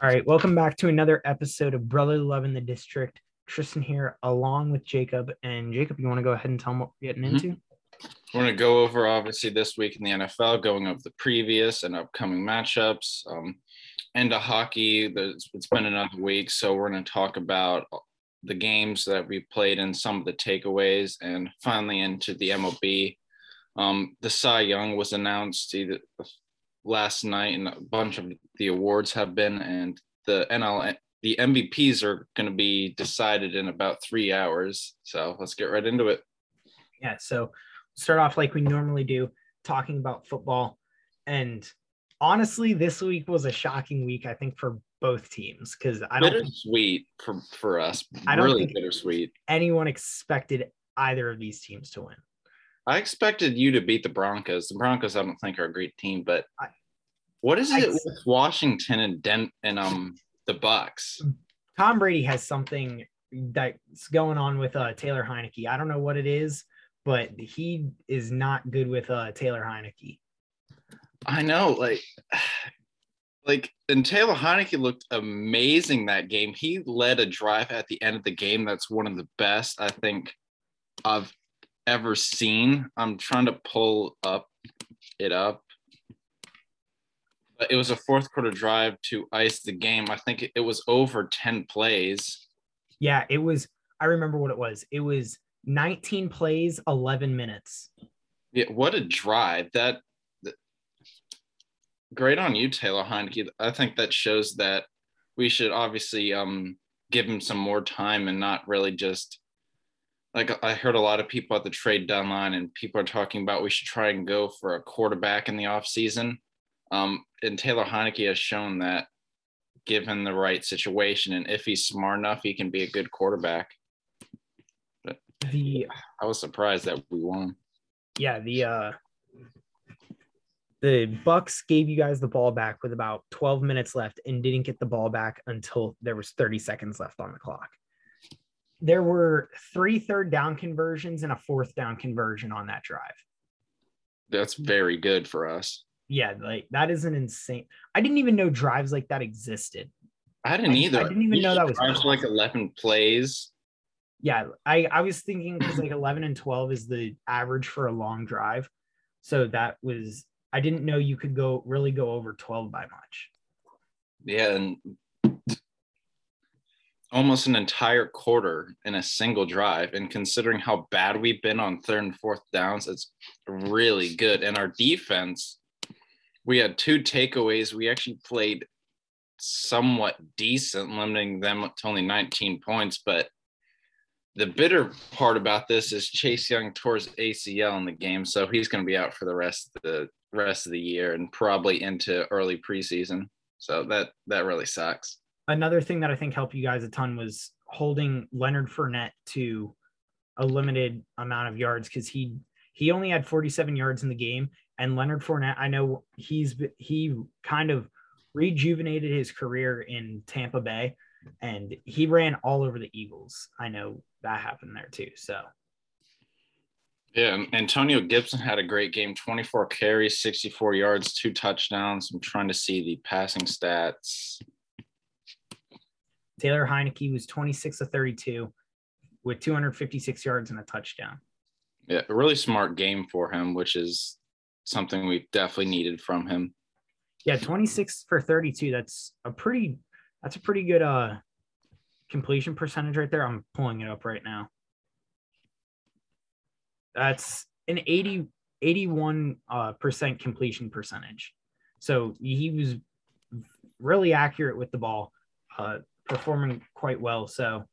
All right, welcome back to another episode of Brotherly Love in the District. Tristan here, along with Jacob. And Jacob, you want to go ahead and tell them what we're getting Mhm. into? We're going to go over obviously this week in the NFL, going over the previous and upcoming matchups. Um, and to hockey, it's been another week, so we're going to talk about the games that we played and some of the takeaways, and finally into the MLB. Um, the Cy Young was announced last night, and a bunch of the awards have been, and the NL the MVPs are going to be decided in about three hours. So let's get right into it. Yeah, so start off like we normally do, talking about football. And honestly, this week was a shocking week, I think, for both teams because I don't think bittersweet for for us. I don't really think- bittersweet. anyone expected either of these teams to win. I expected you to beat the Broncos. The Broncos, I don't think are a great team, but I- what is I'd it with Washington and Den and um the Bucs? Tom Brady has something that's going on with uh, Taylor Heinicke. I don't know what it is, but he is not good with uh, Taylor Heinicke. I know, like, like, and Taylor Heinicke looked amazing that game. He led a drive at the end of the game. That's one of the best I think I've ever seen. I'm trying to pull up it up. But it was a fourth quarter drive to ice the game. I think it- was over 10 plays. Yeah, it was. I remember what it was. It was 19 plays, 11 minutes. Yeah, what a drive. That great on you, Taylor Heinicke. I think that shows that we should obviously um give him some more time and not really just like I heard a lot of people at the trade deadline and people are talking about we should try and go for a quarterback in the offseason. Um, and Taylor Heinicke has shown that given the right situation and if he's smart enough, he can be a good quarterback. But The I was surprised that we won. yeah, the uh the Bucs gave you guys the ball back with about 12 minutes left and didn't get the ball back until there was 30 seconds left on the clock. There were three third down conversions and a fourth down conversion on that drive. That's very good for us. Yeah, like that is an insane. I didn't even know drives like that existed. I didn't I- either. I didn't even know that was drives like eleven plays. Yeah, I I was thinking because like 11 and 12 is the average for a long drive. So that was I didn't know you could go really go over 12 by much. Yeah, and almost an entire quarter in a single drive. And considering how bad we've been on third and fourth downs, it's really good. And our defense, we had two takeaways. We actually played somewhat decent, limiting them to only 19 points. But the bitter part about this is Chase Young tore his ACL in the game, so he's going to be out for the rest of the rest of the year and probably into early preseason. So that that really sucks. Another thing that I think helped you guys a ton was holding Leonard Fournette to a limited amount of yards because he he only had 47 yards in the game. And Leonard Fournette, I know he's he kind of rejuvenated his career in Tampa Bay and he ran all over the Eagles. I know that happened there too. So Yeah, Antonio Gibson had a great game 24 carries, 64 yards, two touchdowns. I'm trying to see the passing stats. Taylor Heinicke was 26 of 32 with 256 yards and a touchdown. Yeah, a really smart game for him, which is something we've definitely needed from him. Yeah, 26 for 32. That's a pretty that's a pretty good uh completion percentage right there. I'm pulling it up right now. That's an 80 81 uh, percent completion percentage. So he was really accurate with the ball, uh, performing quite well. So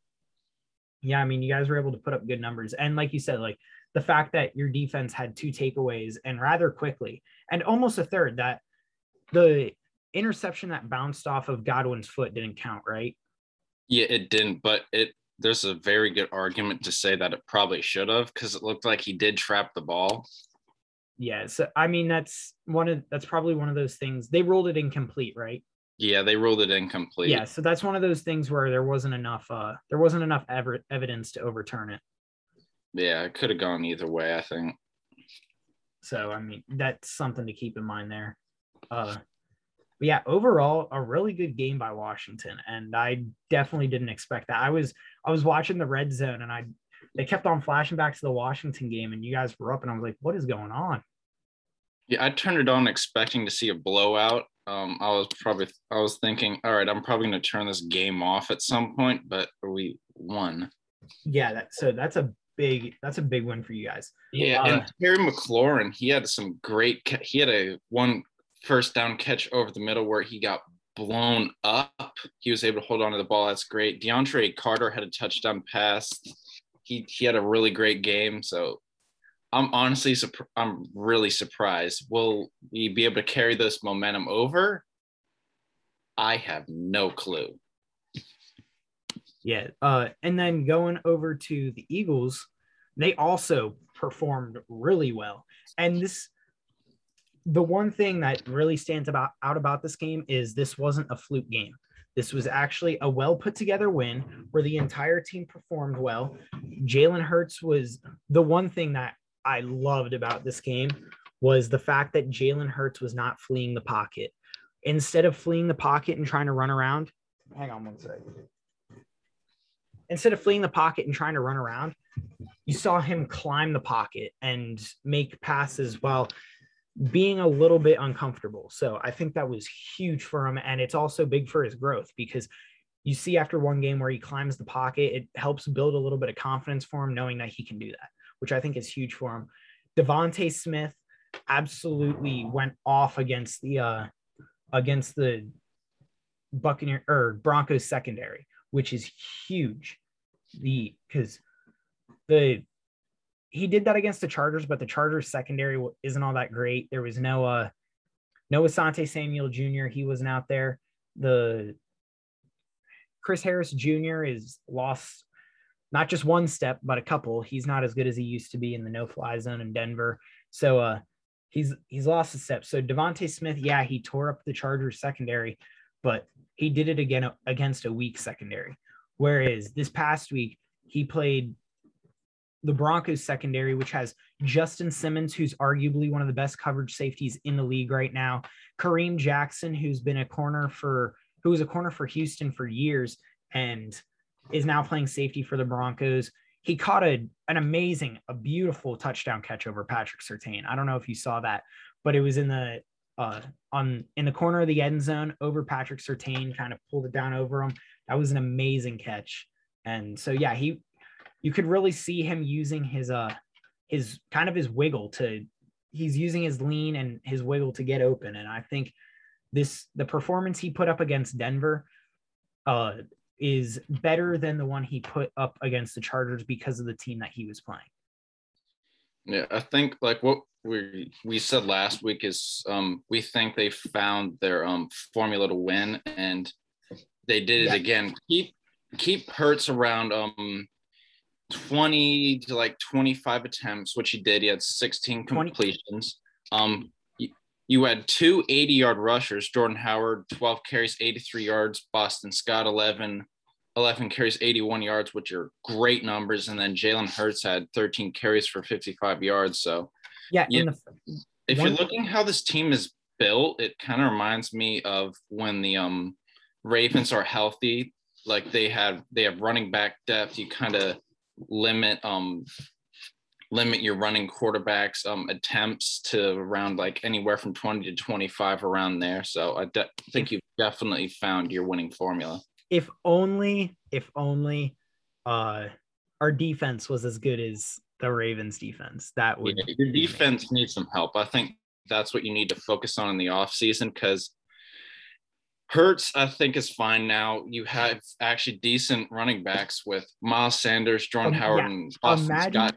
yeah, I mean, you guys were able to put up good numbers. And like you said, like the fact that your defense had two takeaways and rather quickly and almost a third that the interception that bounced off of Godwin's foot didn't count, right? Yeah, it didn't, but it there's a very good argument to say that it probably should have because it looked like he did trap the ball. Yeah. So I mean that's one of that's probably one of those things. They ruled it incomplete, right? Yeah, they ruled it incomplete. Yeah, so that's one of those things where there wasn't enough uh there wasn't enough ever evidence to overturn it. Yeah, it could have gone either way, I think. So I mean that's something to keep in mind there. Uh but yeah, overall a really good game by Washington and I definitely didn't expect that. I was I was watching the red zone and I they kept on flashing back to the Washington game and you guys were up and I was like what is going on? Yeah, I turned it on expecting to see a blowout. Um, I was probably I was thinking, all right, I'm probably going to turn this game off at some point, but we won. Yeah, that so that's a big that's a big win for you guys. Yeah, uh, and Terry McLaurin, he had some great. He had a one first down catch over the middle where he got blown up. He was able to hold on to the ball. That's great. DeAndre Carter had a touchdown pass. He he had a really great game. So I'm honestly, I'm really surprised. Will we be able to carry this momentum over? I have no clue. Yeah. Uh, and then going over to the Eagles, they also performed really well. And this, the one thing that really stands about out about this game is this wasn't a fluke game. This was actually a well put together win where the entire team performed well. Jalen Hurts was the one thing that I loved about this game was the fact that Jalen Hurts was not fleeing the pocket. Instead of fleeing the pocket and trying to run around, hang on one second. Instead of fleeing the pocket and trying to run around, you saw him climb the pocket and make passes while being a little bit uncomfortable. So I think that was huge for him. And it's also big for his growth because you see after one game where he climbs the pocket, it helps build a little bit of confidence for him, knowing that he can do that which I think is huge for him. DeVonta Smith absolutely went off against the uh against the Buccaneer or Broncos secondary, which is huge. The because the he did that against the Chargers, but the Chargers secondary isn't all that great. There was no uh no Asante Samuel Jr. He wasn't out there. The Chris Harris Jr. is lost not just one step, but a couple. He's not as good as he used to be in the no-fly zone in Denver. So uh, he's he's lost a step. So DeVonta Smith, yeah, he tore up the Chargers secondary, but he did it again against a weak secondary. Whereas this past week, he played the Broncos secondary, which has Justin Simmons, who's arguably one of the best coverage safeties in the league right now. Kareem Jackson, who's been a corner for who was a corner for Houston for years and is now playing safety for the Broncos. He caught a, an amazing, a beautiful touchdown catch over Patrick Surtain. I don't know if you saw that, but it was in the uh, on in the corner of the end zone over Patrick Surtain, kind of pulled it down over him. That was an amazing catch. And so yeah, he you could really see him using his uh his kind of his wiggle to he's using his lean and his wiggle to get open. And I think this the performance he put up against Denver uh is better than the one he put up against the Chargers because of the team that he was playing. Yeah, I think like what we we said last week is um we think they found their um formula to win and they did it yeah. again. Keep keep Hurts around um 20 to like 25 attempts, which he did. He had 16 completions. 20. Um you had two 80 yard rushers Jordan Howard, 12 carries, 83 yards, Boston Scott, 11, 11 carries, 81 yards, which are great numbers. And then Jalen Hurts had 13 carries for 55 yards. So, yeah. yeah the, if one, you're looking how this team is built, it kind of reminds me of when the um, Ravens are healthy. Like they have, they have running back depth. You kind of limit um limit your running quarterbacks um, attempts to around like anywhere from 20 to 25 around there. So I de- think you've definitely found your winning formula. If only, if only uh, our defense was as good as the Ravens defense, that would. Yeah, your defense needs some help. I think that's what you need to focus on in the offseason because Hurts, I think, is fine now. You have actually decent running backs with Miles Sanders, Jordan um, Howard, yeah. and Imagine, Scott.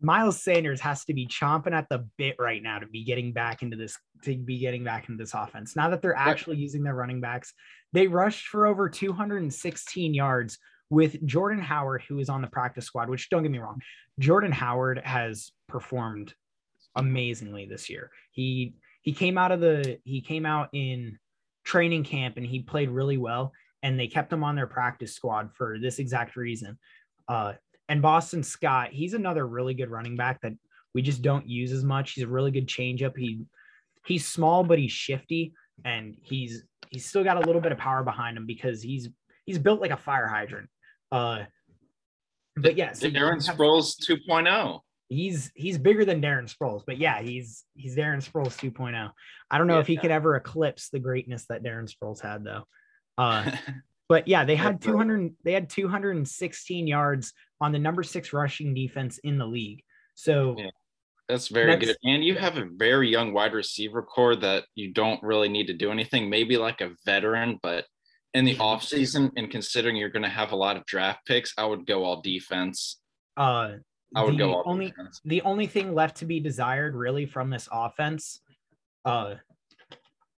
Miles Sanders has to be chomping at the bit right now to be getting back into this to be getting back into this offense. Now that they're actually using their running backs, they rushed for over 216 yards with Jordan Howard, who is on the practice squad. Which don't get me wrong, Jordan Howard has performed amazingly this year. He he came out of the he came out in training camp and he played really well and they kept him on their practice squad for this exact reason. Uh, and Boston Scott, he's another really good running back that we just don't use as much. He's a really good changeup. He he's small but he's shifty and he's he's still got a little bit of power behind him because he's he's built like a fire hydrant. Uh, but yes, Darren Sproles 2.0. He's he's bigger than Darren Sproles, but yeah, he's he's Darren Sproles 2.0. I don't know yeah, if he could ever eclipse the greatness that Darren Sproles had though. Uh, but yeah, they had 200 they had 216 yards on the number 6 rushing defense in the league. So yeah, that's very that's, good. And you have a very young wide receiver corps that you don't really need to do anything, maybe like a veteran, but in the offseason and considering you're going to have a lot of draft picks, I would go all defense. Uh I would go only defense. the only thing left to be desired really from this offense uh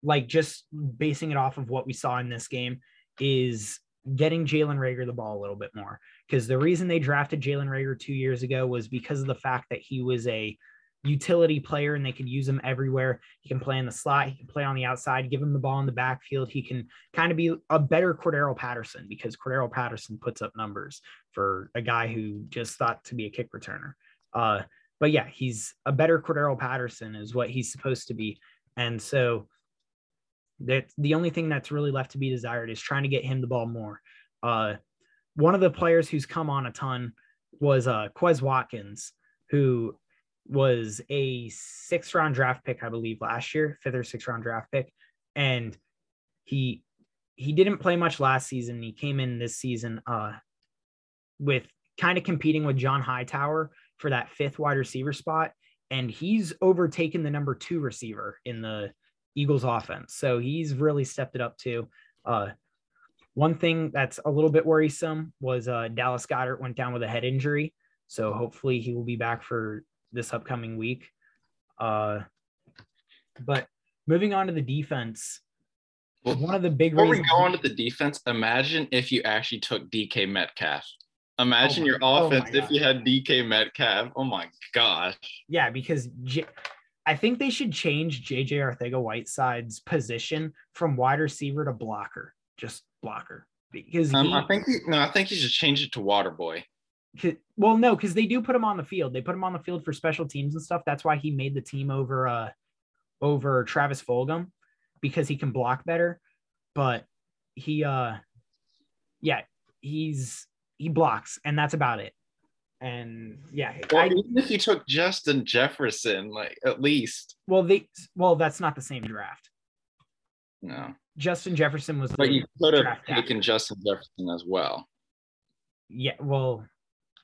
like just basing it off of what we saw in this game is getting Jalen Reagor the ball a little bit more. Because the reason they drafted Jalen Reagor two years ago was because of the fact that he was a utility player and they could use him everywhere. He can play in the slot, he can play on the outside, give him the ball in the backfield. He can kind of be a better Cordarrelle Patterson because Cordarrelle Patterson puts up numbers for a guy who just thought to be a kick returner. Uh, but yeah, he's a better Cordarrelle Patterson is what he's supposed to be. And so that the only thing that's really left to be desired is trying to get him the ball more. Uh, one of the players who's come on a ton was uh, Quez Watkins, who was a sixth round draft pick, I believe, last year, fifth or sixth round draft pick, and he he didn't play much last season. He came in this season uh, with kind of competing with John Hightower for that fifth wide receiver spot, and he's overtaken the number two receiver in the Eagles offense. So he's really stepped it up too. Uh, one thing that's a little bit worrisome was uh, Dallas Goedert went down with a head injury. So hopefully he will be back for this upcoming week. Uh, but moving on to the defense, well, one of the big before reasons- we go on to the defense, imagine if you actually took DK Metcalf. Imagine oh your oh offense oh if you had DK Metcalf. Oh my gosh. Yeah, because J- I think they should change JJ Arcega Whiteside's position from wide receiver to blocker, just blocker. Because um, he, I think he, no, I think he should change it to water boy. Well, no, because they do put him on the field. They put him on the field for special teams and stuff. That's why he made the team over uh over Travis Fulgham because he can block better. But he uh yeah, he's he blocks and that's about it. And yeah, well, I, even if you took Justin Jefferson, like at least. Well, they well, that's not the same draft. No. Justin Jefferson was. But you could have taken Justin Jefferson as well. Yeah, well,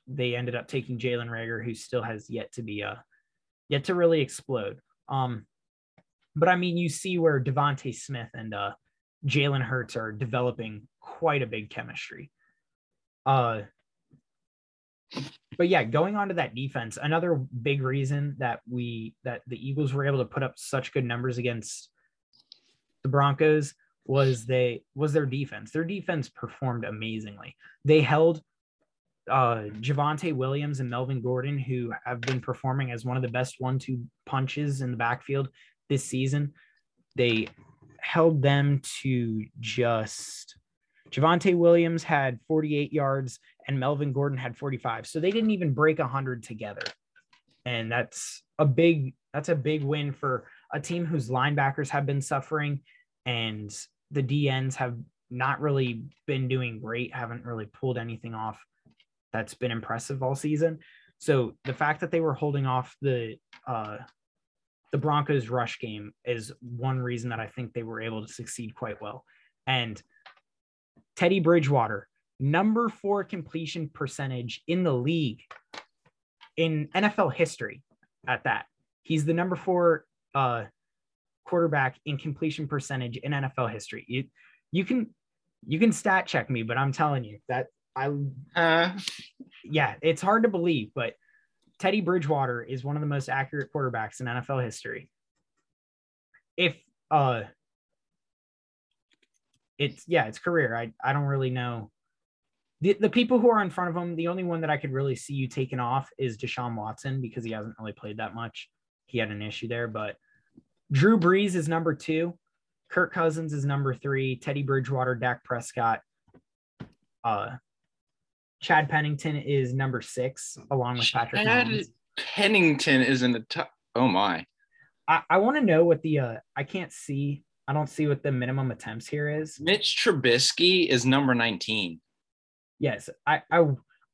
they ended up taking Jalen Reagor, who still has yet to be uh yet to really explode. Um, but I mean, you see where DeVonta Smith and uh Jalen Hurts are developing quite a big chemistry. Uh, but yeah, going on to that defense, another big reason that we that the Eagles were able to put up such good numbers against the Broncos was they was their defense. Their defense performed amazingly. They held uh Javonte Williams and Melvin Gordon, who have been performing as one of the best one-two punches in the backfield this season. They held them to just Javonte Williams had 48 yards and Melvin Gordon had 45. So they didn't even break 100 together. And that's a big that's a big win for a team whose linebackers have been suffering and the DNs have not really been doing great, haven't really pulled anything off that's been impressive all season. So the fact that they were holding off the uh, the Broncos rush game is one reason that I think they were able to succeed quite well. And Teddy Bridgewater, number four completion percentage in the league in NFL history at that. He's the number four uh, quarterback in completion percentage in NFL history. You, you can you can stat check me, but I'm telling you that I uh. yeah, it's hard to believe, but Teddy Bridgewater is one of the most accurate quarterbacks in NFL history. If uh it's yeah, it's career. I I don't really know. The, the people who are in front of him, the only one that I could really see you taking off is Deshaun Watson because he hasn't really played that much. He had an issue there, but Drew Brees is number two. Kirk Cousins is number three. Teddy Bridgewater, Dak Prescott. Uh, Chad Pennington is number six, along with Patrick Chad Mahomes. Pennington is in the top. Oh my. I, I want to know what the uh I can't see. I don't see what the minimum attempts here is. Mitch Trubisky is number 19. Yes, I I,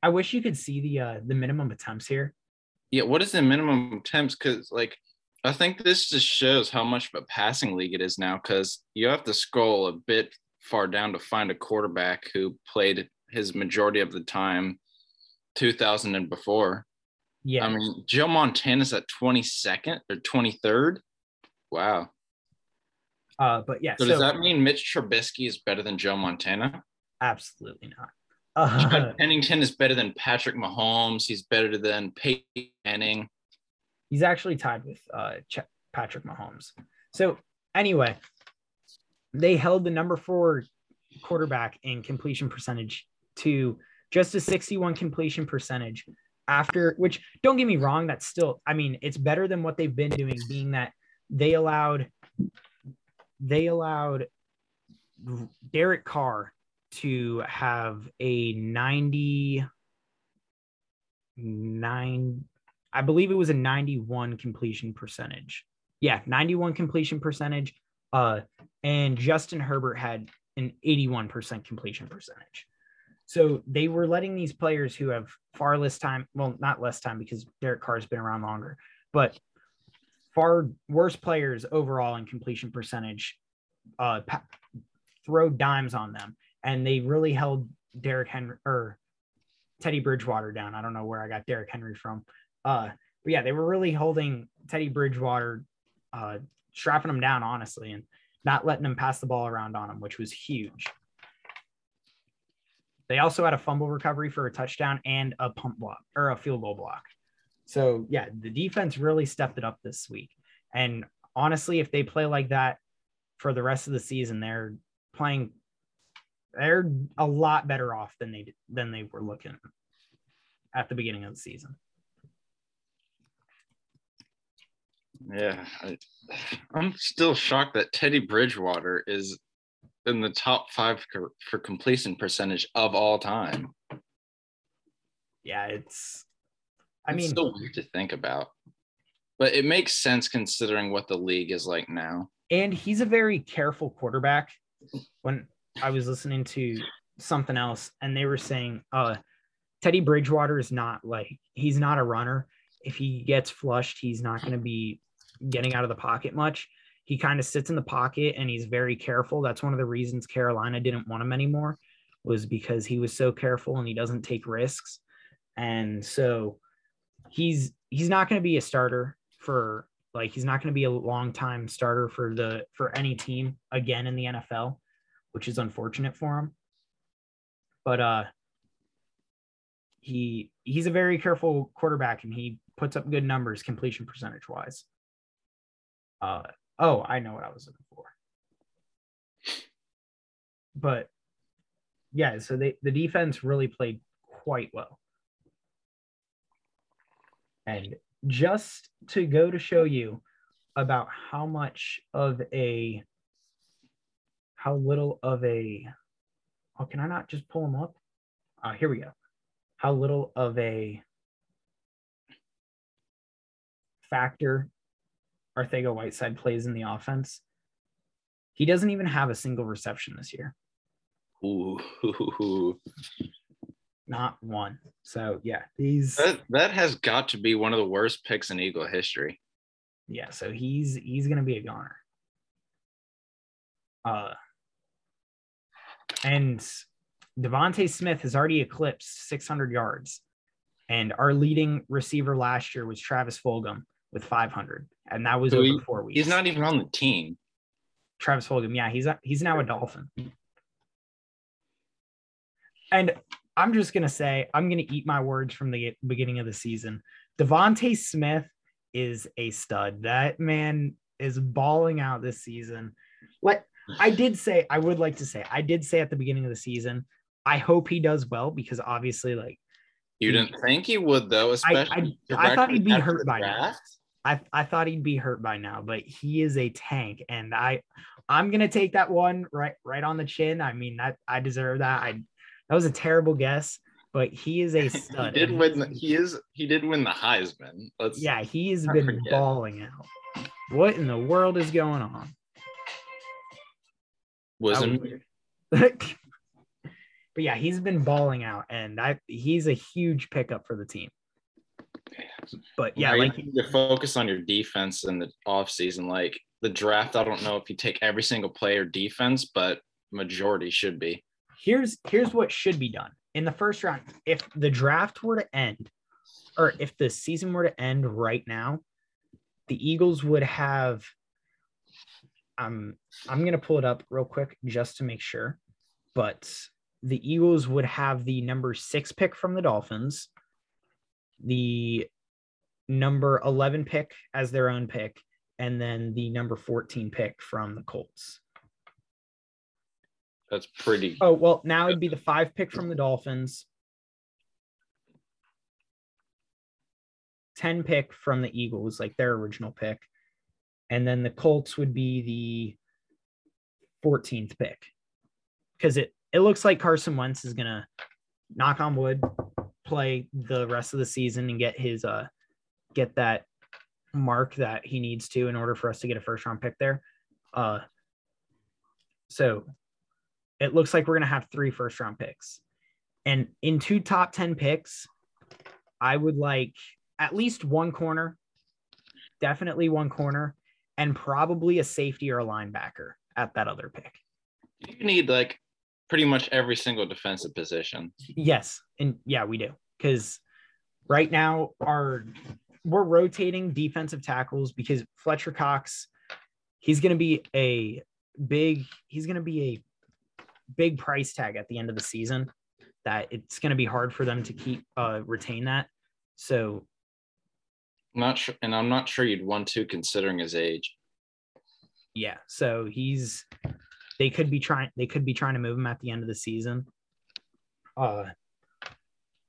I wish you could see the uh the minimum attempts here. Yeah, what is the minimum attempts? Because like I think this just shows how much of a passing league it is now. Because you have to scroll a bit far down to find a quarterback who played his majority of the time 2000 and before. Yeah, I mean, Joe Montana's at 22nd or 23rd. Wow. uh, but yeah. So, So, does that mean Mitch Trubisky is better than Joe Montana? absolutely not. Uh, Chad Pennington is better than Patrick Mahomes. He's better than Peyton Manning. he's actually tied with uh Ch- Patrick Mahomes. So anyway, they held the number four quarterback in completion percentage to just a 61 completion percentage after which don't get me wrong that's still i mean it's better than what they've been doing being that they allowed they allowed derek carr to have a 99 i believe it was a 91 completion percentage. Yeah 91 completion percentage uh and justin herbert had an 81% completion percentage so they were letting these players who have far less time, well, not less time because Derek Carr's been around longer, but far worse players overall in completion percentage uh, pa- throw dimes on them. And they really held Derek Henry or Teddy Bridgewater down. I don't know where I got Derek Henry from. Uh, but yeah, they were really holding Teddy Bridgewater, uh, strapping him down, honestly, and not letting him pass the ball around on him, which was huge. They also had a fumble recovery for a touchdown and a pump block or a field goal block. So yeah, the defense really stepped it up this week. And honestly, if they play like that for the rest of the season, they're playing they're a lot better off than they than they were looking at the beginning of the season. Yeah, I, I'm still shocked that Teddy Bridgewater is in the top five for, completion percentage of all time. Yeah, it's I It's mean, so weird to think about, but it makes sense considering what the league is like now. and he's a very careful quarterback. When I was listening to something else, and they were saying, uh, Teddy Bridgewater is not like he's not a runner. If he gets flushed, he's not going to be getting out of the pocket much. He kind of sits in the pocket and he's very careful. That's one of the reasons Carolina didn't want him anymore, was because he was so careful and he doesn't take risks. And so he's he's not going to be a starter for like he's not going to be a long time starter for the for any team again in the NFL, which is unfortunate for him. But uh he he's a very careful quarterback and he puts up good numbers completion percentage wise. Uh oh, I know what I was looking for. But yeah, so they the defense really played quite well. And just to go to show you about how much of a how little of a oh can i not just pull them up uh here we go how little of a factor Arcega Whiteside plays in the offense he doesn't even have a single reception this year. Ooh, not one. So yeah these that that has got to be one of the worst picks in Eagle history. Yeah, so he's he's gonna be a goner. Uh and DeVonta Smith has already eclipsed 600 yards, and our leading receiver last year was Travis Fulgham with 500, and that was So over he- four weeks. He's not even on the team. Travis Fulgham. Yeah, he's a, he's now a Dolphin. And I'm just gonna say I'm gonna eat my words from the beginning of the season. DeVonta Smith is a stud. That man is balling out this season. Like I did say, I would like to say, I did say at the beginning of the season, I hope he does well because obviously, like You didn't think he would though, I, especially I, I thought he'd be hurt by now. I, I thought he'd be hurt by now, but he is a tank, and I I'm gonna take that one right right on the chin. I mean, that I deserve that. I that was a terrible guess, but he is a stud. he did win. The, he is. He did win the Heisman. Let's. Yeah, he's been forget. balling out. What in the world is going on? Wasn't. Was but yeah, he's been balling out, and I he's a huge pickup for the team. But yeah, yeah like you need to focus on your defense in the off season. Like the draft, I don't know if you take every single player defense, but majority should be. Here's here's what should be done in the first round. If the draft were to end, or if the season were to end right now, the Eagles would have. Um, I'm gonna pull it up real quick just to make sure, but the Eagles would have the number six pick from the Dolphins, the number 11 pick as their own pick, and then the number 14 pick from the Colts. That's pretty. Oh, well, now it'd be the five pick from the Dolphins, 10 pick from the Eagles, like their original pick. And then the Colts would be the 14th pick because it it looks like Carson Wentz is gonna knock on wood play the rest of the season and get his uh get that mark that he needs to in order for us to get a first round pick there. Uh so it looks like we're gonna have three first round picks. And in two top 10 picks, I would like at least one corner, definitely one corner, and probably a safety or a linebacker at that other pick. You need like pretty much every single defensive position. Yes, and yeah, we do because right now our we're rotating defensive tackles because Fletcher Cox, he's going to be a big he's going to be a big price tag at the end of the season that it's going to be hard for them to keep uh retain that. So I'm not sure and I'm not sure you'd want to considering his age. Yeah, so he's they could be trying they could be trying to move him at the end of the season. Uh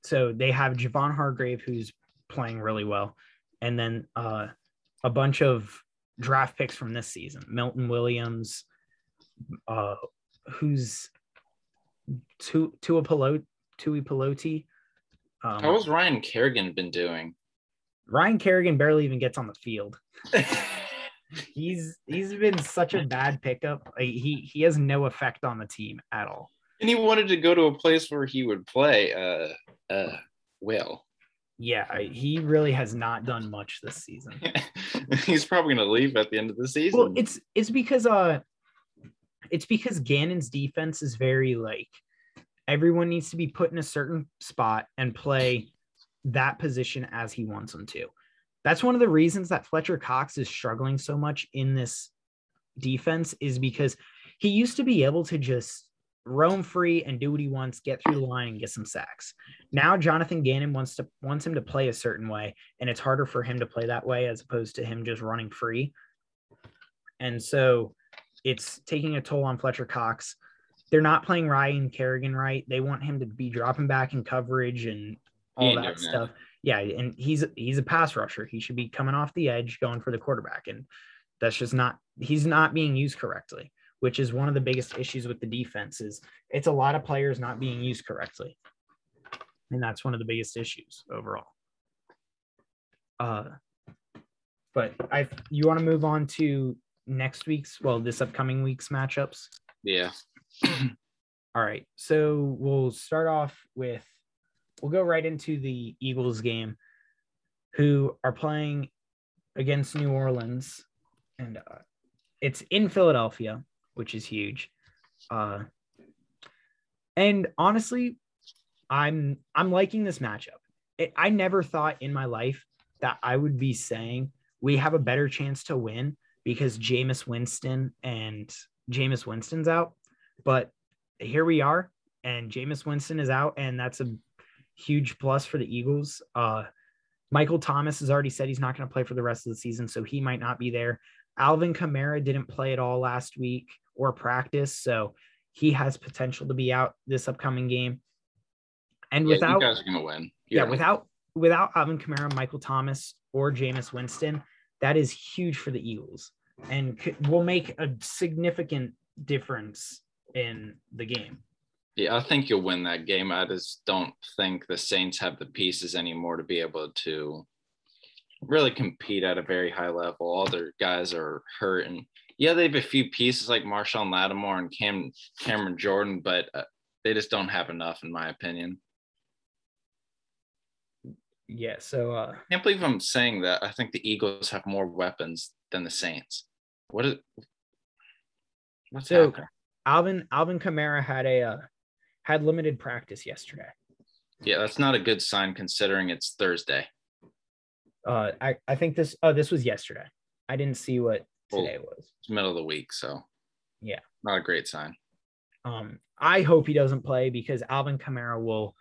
so they have Javon Hargrave who's playing really well, and then uh a bunch of draft picks from this season. Milton Williams, uh who's Tua Piloti Tui Piloti. Um, How has Ryan Kerrigan been doing? Ryan Kerrigan barely even gets on the field. he's he's been such a bad pickup. He he has no effect on the team at all. And he wanted to go to a place where he would play uh uh well. Yeah, he really has not done much this season. he's probably going to leave at the end of the season. Well, it's it's because uh it's because Gannon's defense is very like everyone needs to be put in a certain spot and play that position as he wants them to. That's one of the reasons that Fletcher Cox is struggling so much in this defense is because he used to be able to just roam free and do what he wants, get through the line and get some sacks. Now Jonathan Gannon wants to wants him to play a certain way, and it's harder for him to play that way as opposed to him just running free. And so it's taking a toll on Fletcher Cox. They're not playing Ryan Kerrigan right. They want him to be dropping back in coverage and all that stuff. That yeah, and he's he's a pass rusher. He should be coming off the edge, going for the quarterback, and that's just not he's not being used correctly, which is one of the biggest issues with the defense. Is it's a lot of players not being used correctly, and that's one of the biggest issues overall. Uh, but I you want to move on to next week's well this upcoming week's matchups. Yeah. All right, so we'll start off with we'll go right into the Eagles game, who are playing against New Orleans, and uh, it's in Philadelphia, which is huge. Uh, and honestly, I'm I'm liking this matchup. It, I never thought in my life that I would be saying we have a better chance to win because Jameis Winston and Jameis Winston's out, but here we are, and Jameis Winston is out, and that's a huge plus for the Eagles. Uh, Michael Thomas has already said he's not going to play for the rest of the season, so he might not be there. Alvin Kamara didn't play at all last week or practice, so he has potential to be out this upcoming game. And yeah, without you guys are to win. Yeah, yeah, without without Alvin Kamara, Michael Thomas, or Jameis Winston, that is huge for the Eagles and could, will make a significant difference in the game. Yeah, I think you'll win that game. I just don't think the Saints have the pieces anymore to be able to really compete at a very high level. All their guys are hurt, and yeah, they have a few pieces like Marshon Lattimore and Cam Cameron Jordan, but uh, they just don't have enough, in my opinion. Yeah, so uh, I can't believe I'm saying that. I think the Eagles have more weapons than the Saints. What is what's so happening? Alvin Alvin Kamara had a uh, had limited practice yesterday. Yeah, that's not a good sign considering it's Thursday. Uh, I I think this oh this was yesterday. I didn't see what today well, was. It's middle of the week, so yeah, not a great sign. Um, I hope he doesn't play because Alvin Kamara will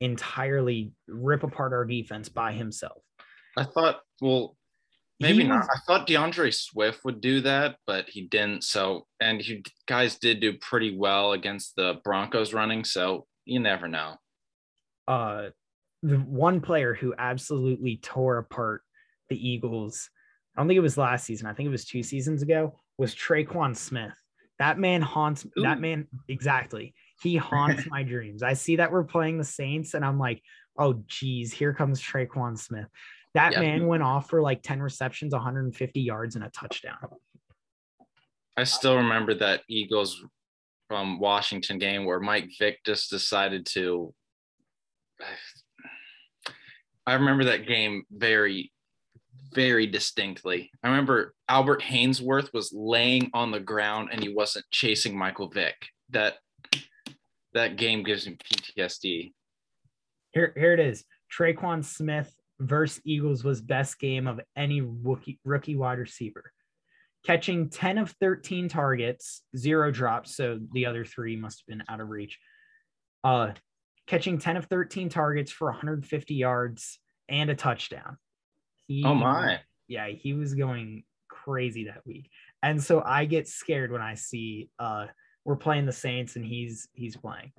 entirely rip apart our defense by himself. I thought, well, maybe not. I thought D'Andre Swift would do that, but he didn't. So, and you guys did do pretty well against the Broncos running. So you never know. Uh, the one player who absolutely tore apart the Eagles, I don't think it was last season. I think it was two seasons ago, was Tre'Quan Smith. That man haunts Ooh. that man exactly. He haunts my dreams. I see that we're playing the Saints, and I'm like, oh geez, here comes Tre'Quan Smith. That yeah. man went off for like 10 receptions, 150 yards, and a touchdown. I still remember that Eagles from Washington game where Mike Vick just decided to. I remember that game very, very distinctly. I remember Albert Haynesworth was laying on the ground and he wasn't chasing Michael Vick. That that game gives him PTSD. Here, here it is. Tre'Quan Smith versus Eagles was best game of any rookie, rookie wide receiver. Catching 10 of 13 targets, zero drops. So the other three must have been out of reach. Uh, catching 10 of 13 targets for 150 yards and a touchdown. He, oh my. Yeah, he was going crazy that week. And so I get scared when I see uh we're playing the Saints and he's he's playing.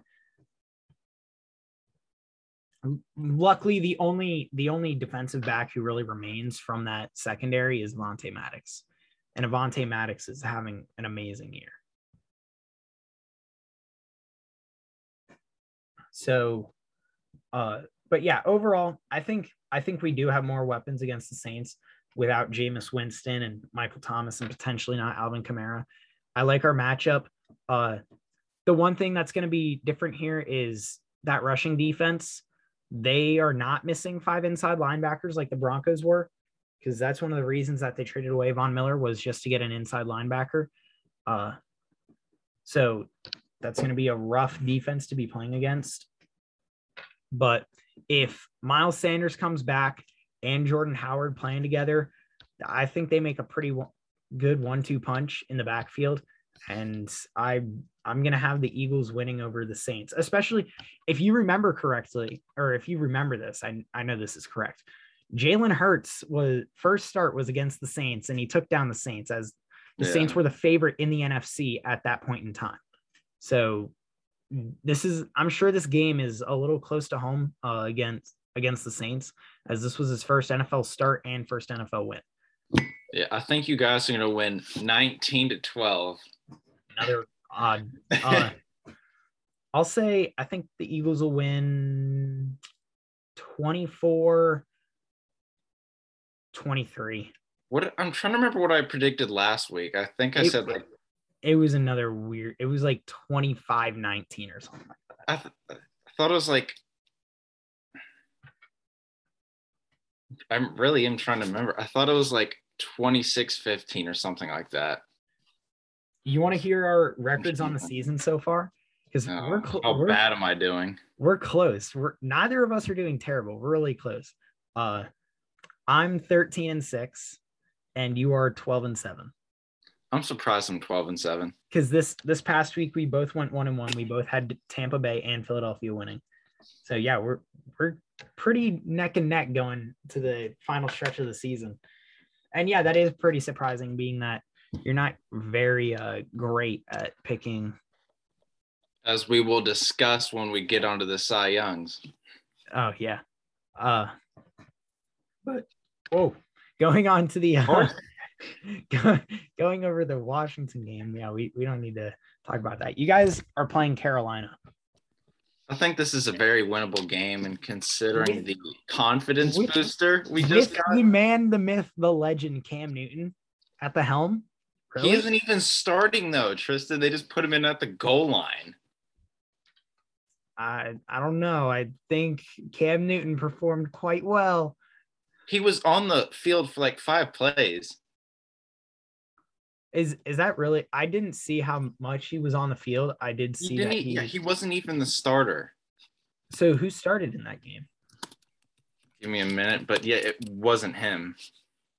Luckily, the only the only defensive back who really remains from that secondary is Avonte Maddox, and Avonte Maddox is having an amazing year. So, uh, but yeah, overall, I think I think we do have more weapons against the Saints without Jameis Winston and Michael Thomas and potentially not Alvin Kamara. I like our matchup. Uh, the one thing that's going to be different here is that rushing defense. They are not missing five inside linebackers like the Broncos were, because that's one of the reasons that they traded away Von Miller was just to get an inside linebacker. Uh, so that's going to be a rough defense to be playing against. But if Miles Sanders comes back and Jordan Howard playing together, I think they make a pretty good one-two punch in the backfield and I I'm gonna have the Eagles winning over the Saints, especially if you remember correctly, or if you remember this. I I know this is correct. Jalen Hurts was first start was against the Saints, and he took down the Saints as the yeah. Saints were the favorite in the NFC at that point in time. So this is I'm sure this game is a little close to home uh, against against the Saints, as this was his first NFL start and first NFL win. Yeah, I think you guys are going to win 19 to 12 another odd. Uh, I'll say I think the Eagles will win 24 23. What I'm trying to remember what I predicted last week. I think I said like it was another weird. It was like 25 19 or something like. I, th- I thought it was like I'm really am trying to remember. I thought it was like 26 15 or something like that. You want to hear our records on the season so far? Because oh, we're cl- how we're, bad am I doing? We're close. We're neither of us are doing terrible. We're really close. Uh, I'm 13 and six, and you are 12 and seven. I'm surprised I'm 12 and seven. Because this this past week we both went one and one. We both had Tampa Bay and Philadelphia winning. So yeah, we're we're pretty neck and neck going to the final stretch of the season. And yeah, that is pretty surprising, being that you're not very uh, great at picking. As we will discuss when we get onto the Cy Youngs. Oh yeah, uh, but oh, going on to the uh, going over the Washington game. Yeah, we, we don't need to talk about that. You guys are playing Carolina. I think this is a very winnable game, and considering the confidence with, booster we just got, the man, the myth, the legend, Cam Newton at the helm. Really? He isn't even starting though, Tristan. They just put him in at the goal line. I I don't know. I think Cam Newton performed quite well. He was on the field for like five plays. Is is that really? I didn't see how much he was on the field. I did see he that. He, yeah, he wasn't even the starter. So who started in that game? Give me a minute, but yeah, it wasn't him.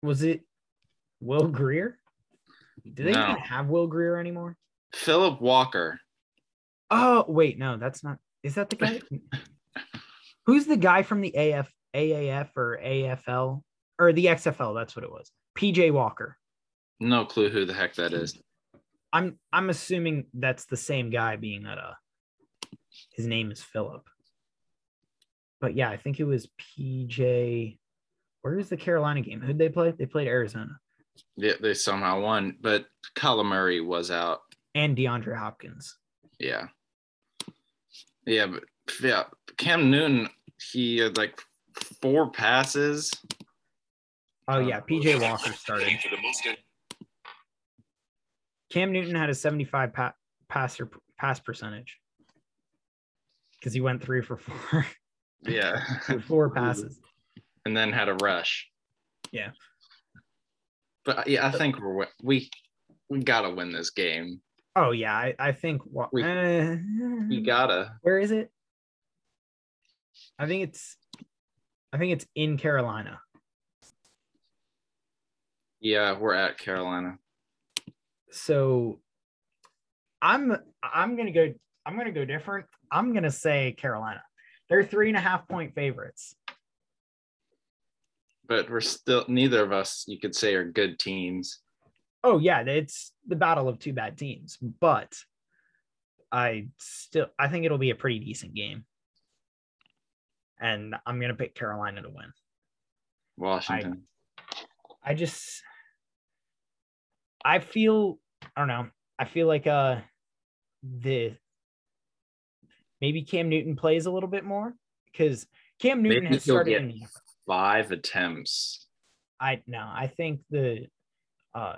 Was it Will Grier? Do they no. even have Will Grier anymore? Phillip Walker. Oh wait, no, that's not. Is that the guy? Who's the guy from the AF, AAF or AFL or the XFL? That's what it was. PJ Walker. No clue who the heck that is. I'm I'm assuming that's the same guy, being that uh his name is Phillip. But yeah, I think it was PJ. Where is the Carolina game? Who'd they play? They played Arizona. Yeah, they somehow won, but Kyler Murray was out. And DeAndre Hopkins. Yeah. Yeah, but yeah, Cam Newton, he had like four passes. Oh yeah, PJ Walker started. Cam Newton had a 75 pa- passer pass percentage because he went three for four. Yeah, four passes, and then had a rush. Yeah, but yeah, I think we're we we gotta win this game. Oh yeah, I, I think what we, uh, we gotta. Where is it? I think it's I think it's in Carolina. Yeah, we're at Carolina. So I'm I'm gonna go I'm gonna go different. I'm gonna say Carolina. They're three and a half point favorites. But we're still neither of us you could say are good teams oh yeah, it's the battle of two bad teams, but I still I think it'll be a pretty decent game. And I'm gonna pick Carolina to win. Washington. I, I just I feel I don't know. I feel like uh the maybe Cam Newton plays a little bit more because Cam Newton maybe has started in five attempts. I no, I think the uh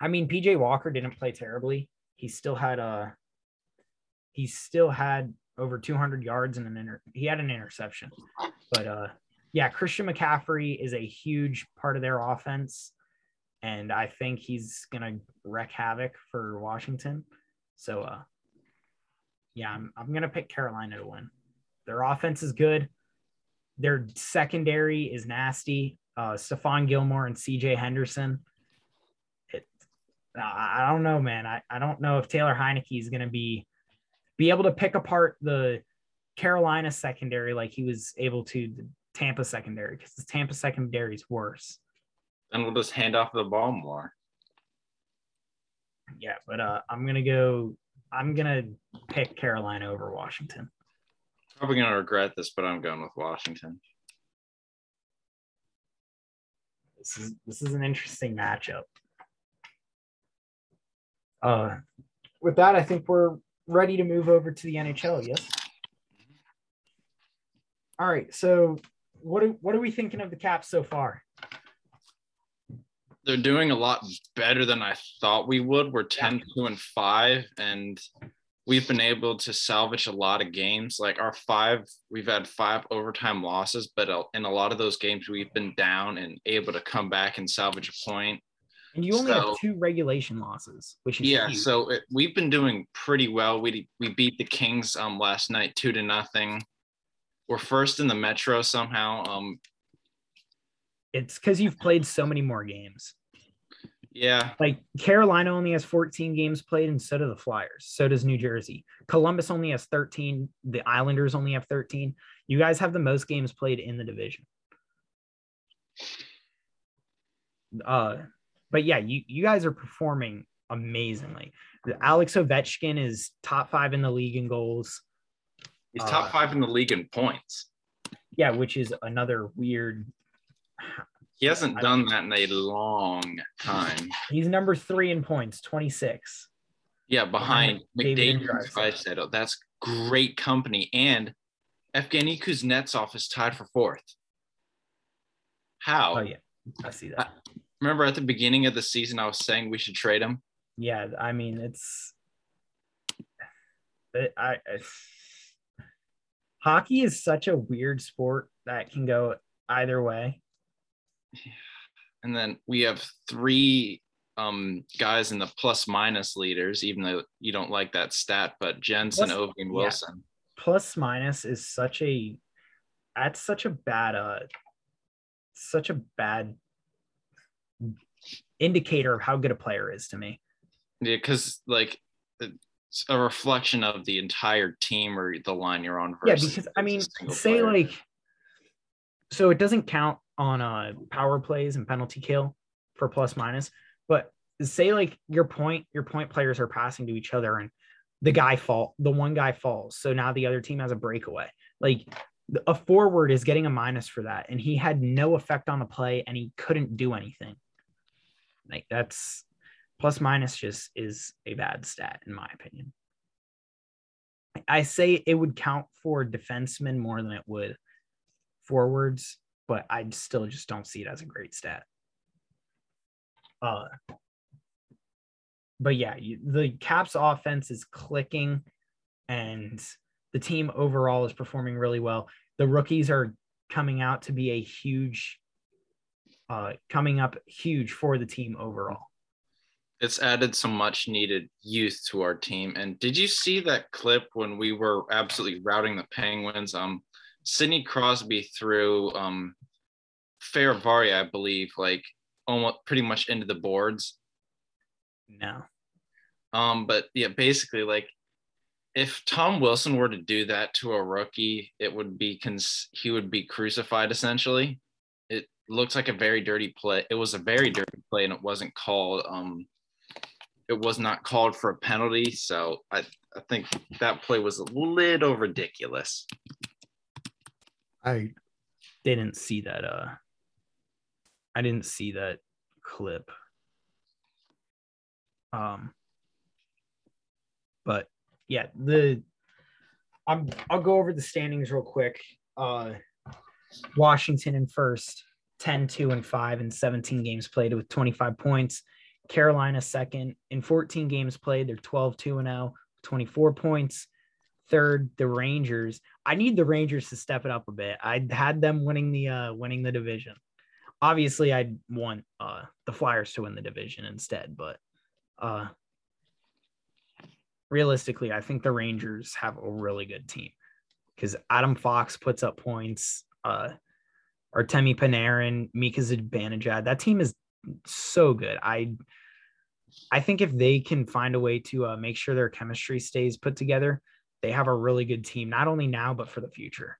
I mean, PJ Walker didn't play terribly. He still had a uh, he still had over 200 yards and an inter he had an interception. But uh yeah, Christian McCaffrey is a huge part of their offense and I think he's to wreak havoc for Washington. So uh yeah, I'm I'm to pick Carolina to win. Their offense is good. Their secondary is nasty. Uh Stephon Gilmore and CJ Henderson I don't know, man. I, I don't know if Taylor Heinicke is to be be able to pick apart the Carolina secondary like he was able to the Tampa secondary because the Tampa secondary is worse. And we'll just hand off the ball more. Yeah, but uh, I'm gonna go. I'm gonna pick Carolina over Washington. Probably gonna regret this, but I'm going with Washington. This is this is an interesting matchup. Uh, with that, I think we're ready to move over to the NHL. Yes. All right. So, what are, what are we thinking of the Caps so far? They're doing a lot better than I thought we would. We're 10 2 and 5, and we've been able to salvage a lot of games. Like our five, we've had five overtime losses, but in a lot of those games, we've been down and able to come back and salvage a point. And you only so, have two regulation losses, which is yeah. Huge. So it, we've been doing pretty well. We we beat the Kings um last night two to nothing. We're first in the Metro somehow. Um, it's because you've played so many more games. Yeah. Like Carolina only has 14 games played, and so do the Flyers. So does New Jersey. Columbus only has 13. The Islanders only have 13. You guys have the most games played in the division. Uh, but yeah, you you guys are performing amazingly. Alex Ovechkin is top five in the league in goals. He's top uh, five in the league in points. Yeah, which is another weird. He hasn't done that in a long time. He's number three in points, 26. Yeah, behind McDavid and Draisaitl. Draisaitl. That's great company. And Evgeny Kuznetsov is tied for fourth. How? Oh, yeah. I see that. Remember at the beginning of the season, I was saying we should trade him? Yeah. I mean, it's. It, I, I. Hockey is such a weird sport that can go either way. And then we have three um, guys in the plus minus leaders, even though you don't like that stat, but Jensen, Plus- Ovi, and yeah. Wilson. Plus minus is such a. That's such a bad. Uh, such a bad indicator of how good a player is to me. Yeah, because like it's a reflection of the entire team or the line you're on. Yeah, because I mean, say player. like, so it doesn't count on uh power plays and penalty kill for plus minus, but say like your point, your point players are passing to each other and the guy fall, the one guy falls, so now the other team has a breakaway. Like a forward is getting a minus for that, and he had no effect on the play, and he couldn't do anything. Like that's plus minus just is a bad stat in my opinion. I say it would count for defensemen more than it would forwards, but I still just don't see it as a great stat. Uh, but yeah, you, the Caps offense is clicking, and the team overall is performing really well. The rookies are coming out to be a huge, uh, coming up huge for the team overall. it's added some much needed youth to our team. And did you see that clip when we were absolutely routing the Penguins? Um, Sidney Crosby threw um, Fehervary, I believe, like almost pretty much into the boards. No, Um, but yeah, basically, like if Tom Wilson were to do that to a rookie, it would be cons- he would be crucified essentially. It looks like a very dirty play. It was a very dirty play, and it wasn't called. Um, it was not called for a penalty. So I, I think that play was a little ridiculous. I didn't see that. Uh, I didn't see that clip. Um, but yeah, the I'm I'll go over the standings real quick. Uh, Washington in first, 10, 2, and 5 in 17 games played with 25 points. Carolina second in 14 games played. They're 12, 2 and 0, 24 points. Third, the Rangers. I need the Rangers to step it up a bit. I had them winning the uh winning the division. Obviously, I'd want uh the Flyers to win the division instead, but uh realistically, I think the Rangers have a really good team because Adam Fox puts up points. Uh, Artemi Panarin, Mika Zibanejad. That team is so good. I I think if they can find a way to uh, make sure their chemistry stays put together, they have a really good team. Not only now but for the future.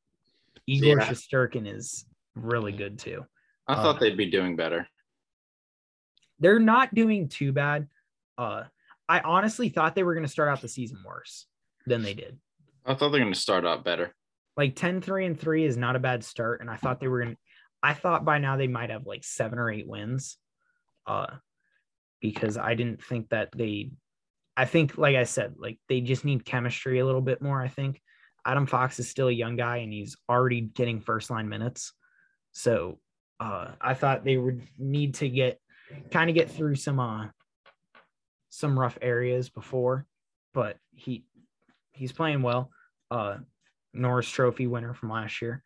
Igor Yeah. Shesterkin is really good too. I Uh, thought they'd be doing better. They're not doing too bad. Uh, I honestly thought they were going to start out the season worse than they did. I thought they're going to start out better. like 10 3 and 3 is not a bad start and i thought they were going to i thought by now they might have like seven or eight wins uh because i didn't think that they i think like i said like they just need chemistry a little bit more i think adam fox is still a young guy and he's already getting first line minutes so uh i thought they would need to get kind of get through some uh some rough areas before but he he's playing well uh Norris Trophy winner from last year.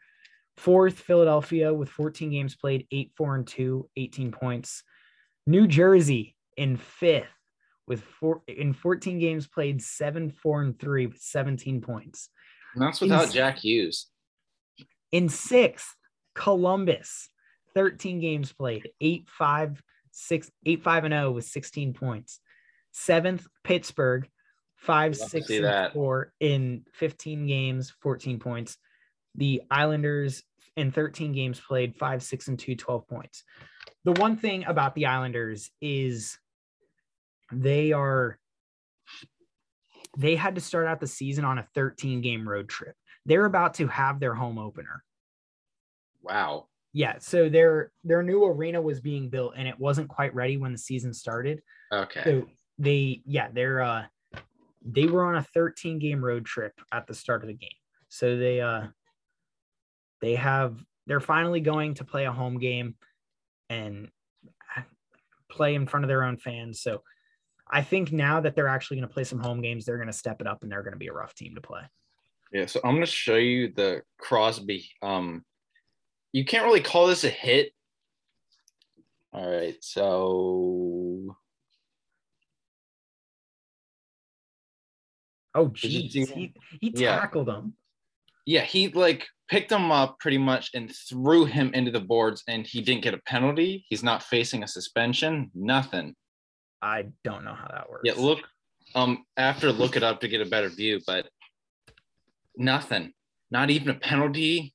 Fourth, Philadelphia with 14 games played, 8 4 and 2, 18 points. New Jersey in fifth with four in 14 games played, 7 4 and 3 with 17 points. And that's without Ins- Jack Hughes. In sixth, Columbus, 13 games played, 8 5 6 8 5 and 0 with 16 points. Seventh, Pittsburgh, five six and that. four in 15 games, 14 points. The Islanders in 13 games played, 5 6 and 2, 12 points. The one thing about the Islanders is they are they had to start out the season on a 13 game road trip. They're about to have their home opener. Wow. Yeah, so their their new arena was being built and it wasn't quite ready when the season started. Okay. So they yeah, they're uh they were on a 13 game road trip at the start of the game. So they uh they have they're finally going to play a home game and play in front of their own fans. So I think now that they're actually going to play some home games, they're going to step it up and they're going to be a rough team to play. Yeah, so I'm going to show you the Crosby. Um, you can't really call this a hit. All right, so oh geez, he, he Yeah. tackled him. yeah, he like picked him up pretty much and threw him into the boards, and he didn't get a penalty. He's not facing a suspension. Nothing. I don't know how that works. Yeah, look. Um, after look it up to get a better view, but nothing. Not even a penalty.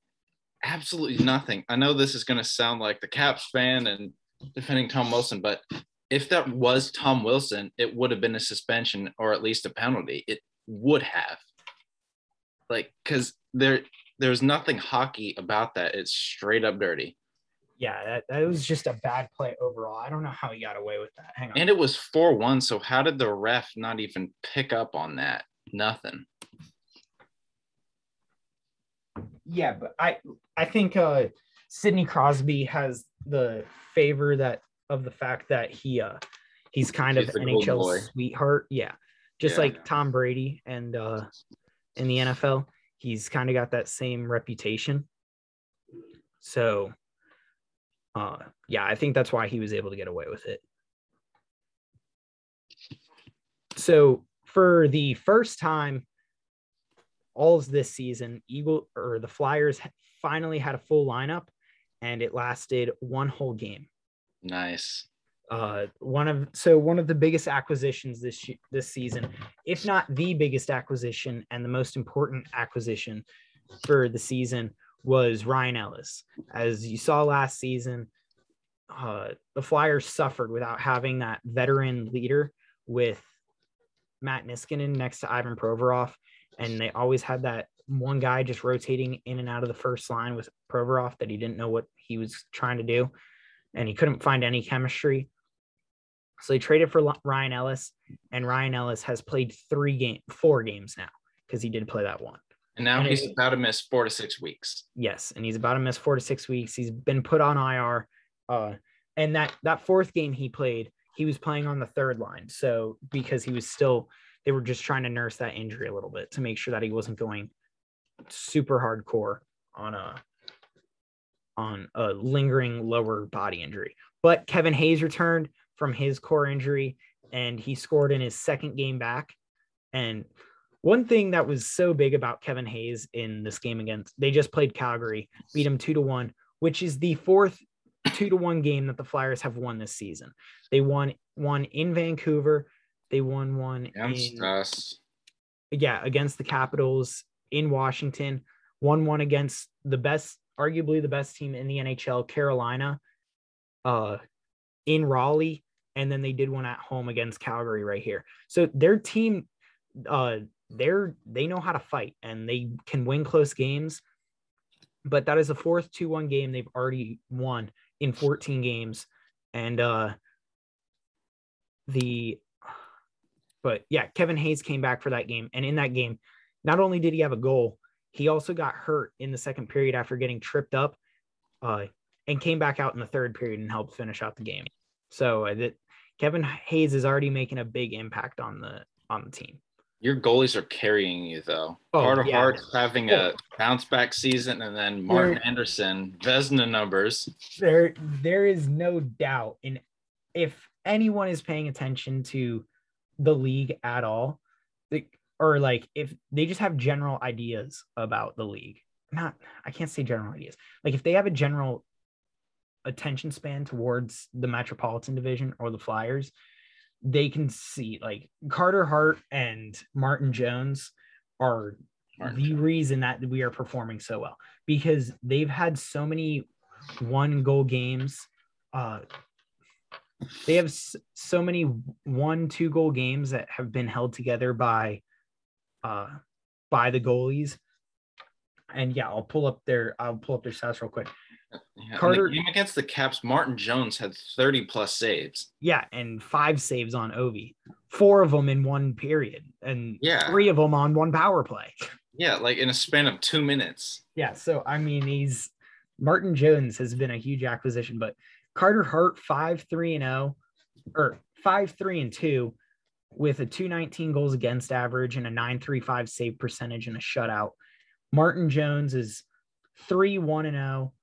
Absolutely nothing. I know this is going to sound like the Caps fan and defending Tom Wilson, but if that was Tom Wilson, it would have been a suspension or at least a penalty. It would have. Like, because there, there's nothing hockey about that. It's straight up dirty. Yeah, that, that was just a bad play overall. I don't know how he got away with that. Hang on. And it was 4 1. So, how did the ref not even pick up on that? Nothing. yeah, but I I think uh Sidney Crosby has the favor that of the fact that he uh he's kind of. NHL sweetheart. Yeah. Just Yeah. like Tom Brady and uh in the NFL, he's kind of got that same reputation. So uh yeah, I think that's why he was able to get away with it. So for the first time all of this season, Eagle or the Flyers finally had a full lineup and it lasted one whole game. Nice. Uh, one of so one of the biggest acquisitions this this season, if not the biggest acquisition and the most important acquisition for the season, was Ryan Ellis. As you saw last season, uh, the Flyers suffered without having that veteran leader with Matt Niskanen next to Ivan Provorov, and they always had that one guy just rotating in and out of the first line with Provorov that he didn't know what he was trying to do, and he couldn't find any chemistry. So they traded for Ryan Ellis, and Ryan Ellis has played three game, four games now because he did play that one. And now And he's it- about to miss four to six weeks. Yes, and he's about to miss four to six weeks. He's been put on IR. Uh, and that that fourth game he played, he was playing on the third line. So because he was still, they were just trying to nurse that injury a little bit to make sure that he wasn't going super hardcore on a on a lingering lower body injury. But Kevin Hayes returned from his core injury and he scored in his second game back. And one thing that was so big about Kevin Hayes in this game against they just played Calgary, beat him two to one, which is the fourth two to one game that the Flyers have won this season. They won one in Vancouver, they won one Against in us. yeah, against the Capitals in Washington, won one against the best, arguably the best team in the NHL, Carolina, uh, in Raleigh, and then they did one at home against Calgary right here. So their team, uh, they're they know how to fight and they can win close games. But that is the fourth 2-1 game they've already won in 14 games. And uh the but yeah, Kevin Hayes came back for that game. And in that game, not only did he have a goal, he also got hurt in the second period after getting tripped up uh, and came back out in the third period and helped finish out the game. So uh, that Kevin Hayes is already making a big impact on the on the team. Your goalies are carrying you though. Oh, Carter yeah. Hart's having a oh. bounce back season, and then Martin They're- Anderson, Vezina numbers. There there is no doubt in if anyone is paying attention to the league at all, the, or like if they just have general ideas about the league. Not I can't say general ideas. Like if they have a general attention span towards the Metropolitan Division or the Flyers, they can see like Carter Hart and Martin Jones are Martin the reason that we are performing so well because they've had so many one goal games. Uh, they have so many one two goal games that have been held together by uh by the goalies and yeah i'll pull up their i'll pull up their stats real quick Yeah, Carter- game against the Caps, Martin Jones had 30 plus saves. Yeah, and five saves on Ovi, four of them in one period, and Yeah. three of them on one power play. Yeah, like in a span of two minutes. Yeah, so I mean, he's Martin Jones has been a huge acquisition, but Carter Hart five three and zero, or five three and two, with a two nineteen goals against average and a nine three five save percentage and a shutout. Martin Jones is three one and zero,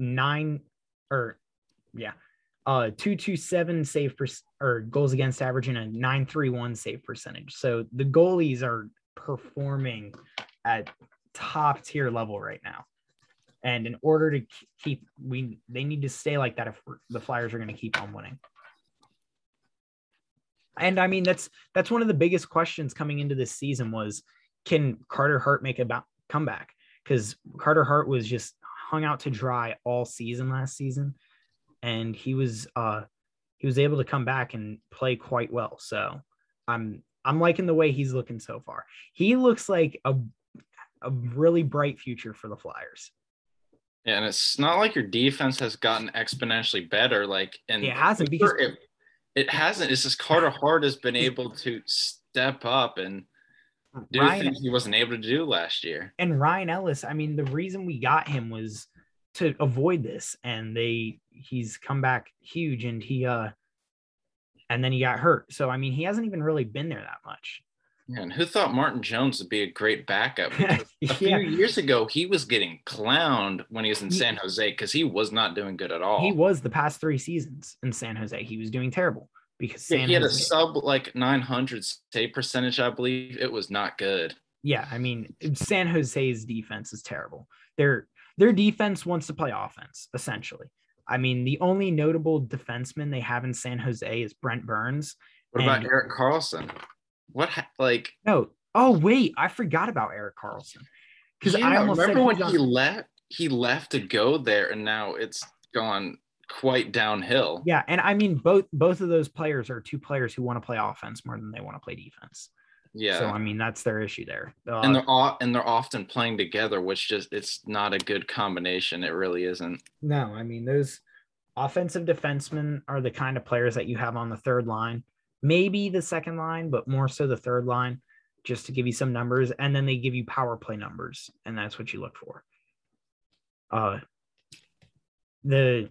nine or yeah, uh two two seven save per, or goals against average and a nine three one save percentage. So the goalies are performing at top tier level right now. And in order to keep, we they need to stay like that if the Flyers are going to keep on winning. And I mean that's that's one of the biggest questions coming into this season was can Carter Hart make a ba- comeback? Because Carter Hart was just hung out to dry all season last season, and he was uh he was able to come back and play quite well. So I'm I'm liking the way he's looking so far. He looks like a a really bright future for the Flyers. Yeah, and it's not like your defense has gotten exponentially better. Like, and It hasn't because it, it hasn't. It's just Carter Hart has been able to step up and do Ryan things he wasn't able to do last year. and Ryan Ellis, I mean, the reason we got him was to avoid this, and they he's come back huge, and he uh, and then he got hurt. So I mean, he hasn't even really been there that much. Yeah, and who thought Martin Jones would be a great backup? A few years ago, he was getting clowned when he was in He- San Jose because he was not doing good at all. he was the past three seasons in San Jose. He was doing terrible because Yeah, San he had a sub like 900 save percentage, I believe. It was not good. yeah, I mean, San Jose's defense is terrible. Their their defense wants to play offense, essentially. I mean, the only notable defenseman they have in San Jose is Brent Burns. What about Erik Karlsson? What ha- like? No, oh wait, I forgot about Erik Karlsson. Because yeah, I remember when he's he left. He left to go there, and now it's gone quite downhill. Yeah, and I mean both both of those players are two players who want to play offense more than they want to play defense. Yeah. So I mean that's their issue there. Uh, and they're all, and they're often playing together, which just it's not a good combination. It really isn't. No, I mean those offensive defensemen are the kind of players that you have on the third line, maybe the second line, but more so the third line, just to give you some numbers, and then they give you power play numbers, and that's what you look for. Uh, the,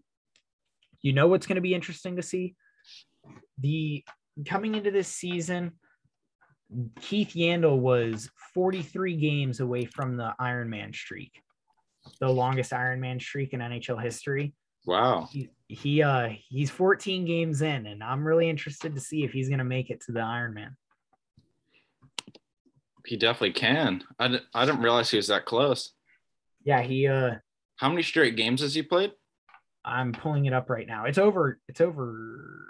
you know what's going to be interesting to see, the coming into this season. Keith Yandle was 43 games away from the Iron Man streak, the longest Iron Man streak in NHL history Wow. he, he uh he's 14 games in and i'm really interested to see if he's gonna make it to the ironman He definitely can. I, I didn't realize he was that close. yeah he uh How many straight games has he played? I'm pulling it up right now it's over it's over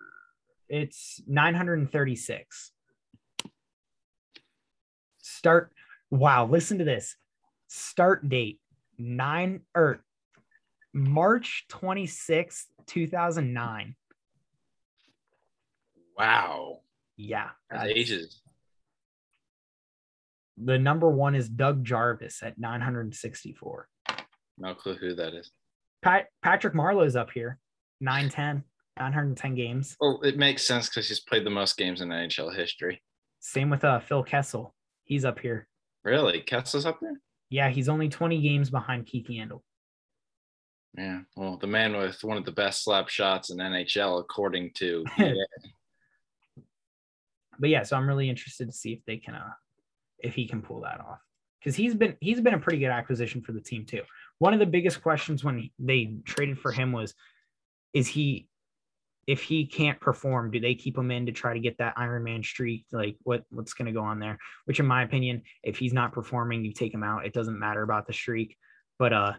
it's 936 start wow listen to this start date nine or march 26th 2009 Wow. yeah that's- ages. the number one is doug jarvis at 964 No clue who that is. Pat, Patrick Marleau's up here, 910, 910 games. Well, it makes sense because he's played the most games in NHL history. Same with uh, Phil Kessel. He's up here. Really? Kessel's up there? Yeah, he's only 20 games behind Keith Yandle. Yeah. Well, the man with one of the best slap shots in NHL, according to. EA. But yeah, so I'm really interested to see if they can, uh, if he can pull that off, because he's been he's been a pretty good acquisition for the team too. One of the biggest questions when they traded for him was, is he, if he can't perform, do they keep him in to try to get that Iron Man streak? Like what what's going to go on there? Which, in my opinion, if he's not performing, you take him out. It doesn't matter about the streak. But uh,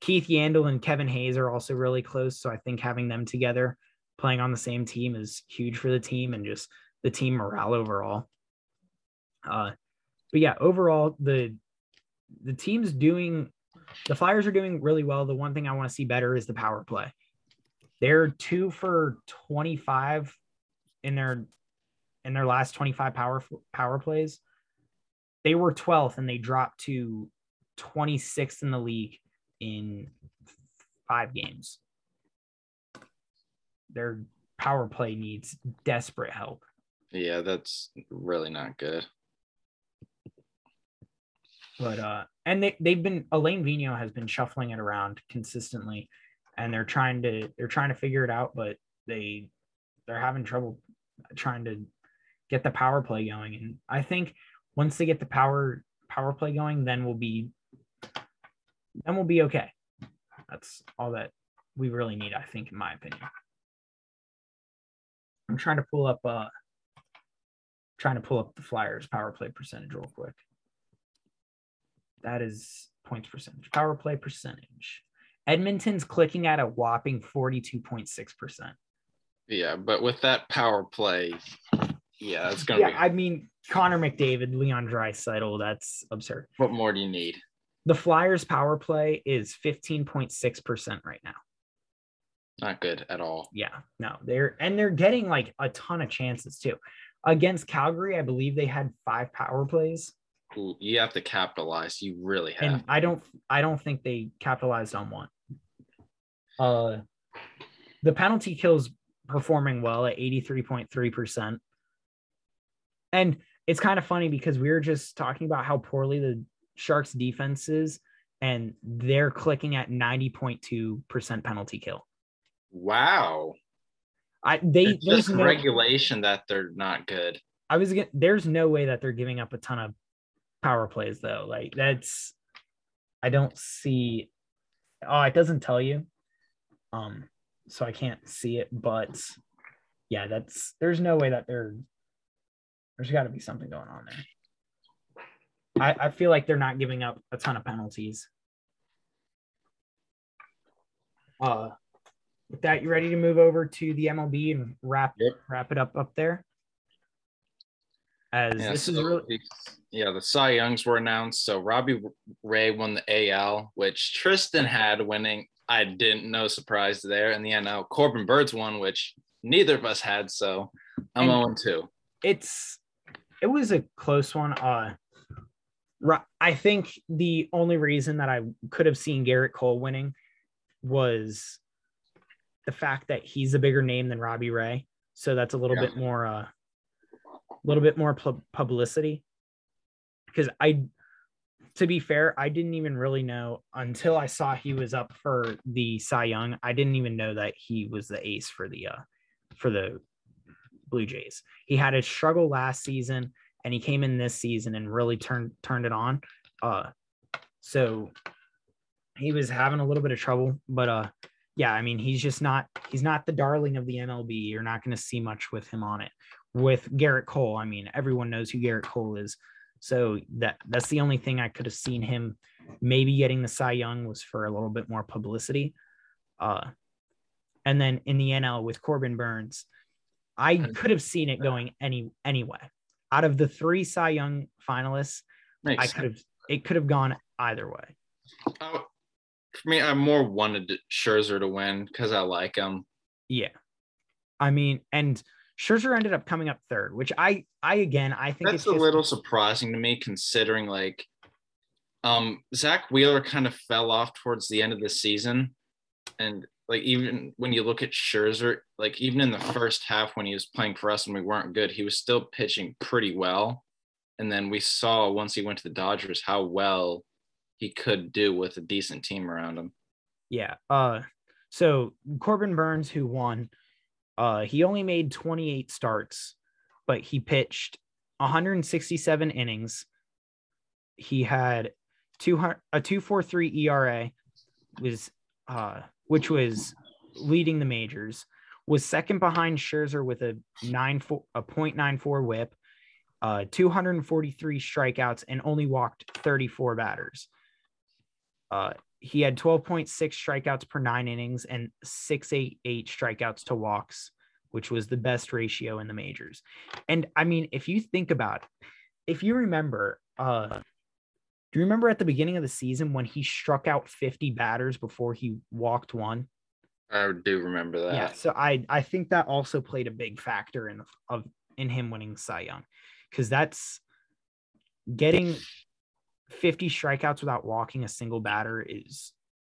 Keith Yandle and Kevin Hayes are also really close, so I think having them together playing on the same team is huge for the team and just the team morale overall. Uh, but yeah, overall the the team's doing the Flyers are doing really well. The one thing I want to see better is the power play. They're two for 25 in their in their last 25 power power plays. They were 12th and they dropped to 26th in the league in five games. Their power play needs desperate help. Yeah, that's really not good. But uh and they, they've been Alain Vigneault has been shuffling it around consistently and they're trying to they're trying to figure it out, but they they're having trouble trying to get the power play going. And I think once they get the power power play going, then we'll be then we'll be okay. That's all that we really need, I think, in my opinion. I'm trying to pull up uh trying to pull up the Flyers power play percentage real quick. That is points percentage. Power play percentage. Edmonton's clicking at a whopping 42.6%. Yeah, but with that power play, yeah, it's gonna Yeah, be. I mean Connor McDavid, Leon Draisaitl, that's absurd. what more do you need? The Flyers power play is 15.6% right now. Not good at all. Yeah, no, they're and they're getting like a ton of chances too. Against Calgary, I believe they had five power plays, You have to capitalize. You really have. and I don't I don't think they capitalized on one. Uh the penalty kills performing well at 83.3%. And it's kind of funny because we were just talking about how poorly the Sharks defense is, and they're clicking at 90.2% penalty kill. wow. I they It's there's just no, regulation that they're not good. I was get, there's no way that they're giving up a ton of power plays though. Like that's I don't see oh it doesn't tell you. Um so I can't see it, but yeah, that's there's no way that they're there's gotta be something going on there. I, I feel like they're not giving up a ton of penalties. Uh with that, you ready to move over to the MLB and wrap Yep. wrap it up up there? As Yeah, this is really yeah, the Cy Youngs were announced. So Robbie Ray won the AL, which Tristan had winning. I didn't know surprise there. And the NL, Corbin Burnes won, which neither of us had. So I'm And- 0 2. it's it was a close one. Uh Ro- I think the only reason that I could have seen Gerrit Cole winning was the fact that he's a bigger name than Robbie Ray. So that's a little Yeah. bit more uh a little bit more pu- publicity. Because I to be fair, I didn't even really know until I saw he was up for the Cy Young. I didn't even know that he was the ace for the uh for the Blue Jays. He had a struggle last season and he came in this season and really turned turned it on. Uh so he was having a little bit of trouble, but uh yeah, I mean he's just not he's not the darling of the MLB. You're not going to see much with him on it. With Gerrit Cole, I mean everyone knows who Gerrit Cole is. So that that's the only thing I could have seen him maybe getting the Cy Young was for a little bit more publicity. Uh and then in the NL with Corbin Burnes, I could have seen it going any anyway. Out of the three Cy Young finalists, Makes I could have it could have gone either way. Oh, for me, I more wanted Scherzer to win because I like him. Yeah. I mean, and Scherzer ended up coming up third, which I I again I think That's it's a just, little surprising to me considering like um Zack Wheeler kind of fell off towards the end of the season. And like even when you look at Scherzer, like even in the first half when he was playing for us and we weren't good, he was still pitching pretty well. And then we saw once he went to the Dodgers how well he could do with a decent team around him. Yeah. Uh so Corbin Burnes, who won, uh, he only made 28 starts, but he pitched 167 innings. He had 200 a 243 ERA was uh which was leading the majors, was second behind Scherzer with a 9 a 0.94 whip, uh 243 strikeouts and only walked 34 batters. Uh he had 12.6 strikeouts per nine innings and 688 strikeouts to walks, which was the best ratio in the majors. And I mean, if you think about it, if you remember, uh, do you remember at the beginning of the season when he struck out 50 batters before he walked one? I do remember that. Yeah. So I I think that also played a big factor in of in him winning Cy Young, because that's getting 50 strikeouts without walking a single batter is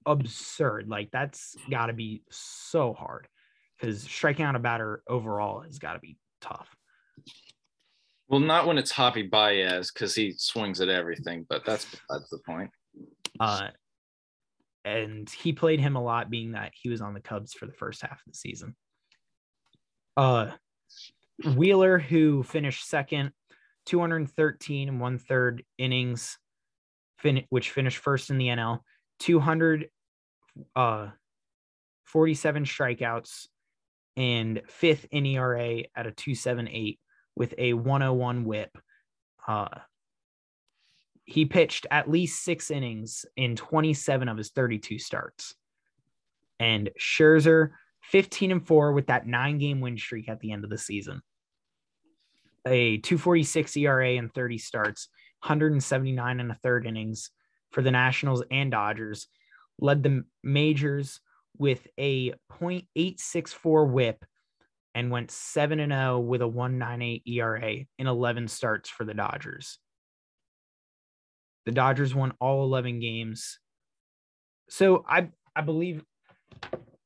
absurd. Like that's got to be so hard because striking out a batter overall has got to be tough. Well, not when it's Javy Baez because he swings at everything, but that's that's the point. Uh, and he played him a lot, being that he was on the Cubs for the first half of the season. Uh, Wheeler, who finished second, 213 and one third innings, fin- which finished first in the NL, 200, uh, 47 strikeouts, and fifth in ERA at a 278 with a 101 whip. Uh, he pitched at least six innings in 27 of his 32 starts. And Scherzer, 15 and 4 with that nine game win streak at the end of the season. A 246 ERA and 30 starts, 179 and a third innings for the Nationals and Dodgers, led the majors with a 0.864 whip and went 7 and 0 with a 198 ERA in 11 starts for the Dodgers. The Dodgers won all 11 games. So I I believe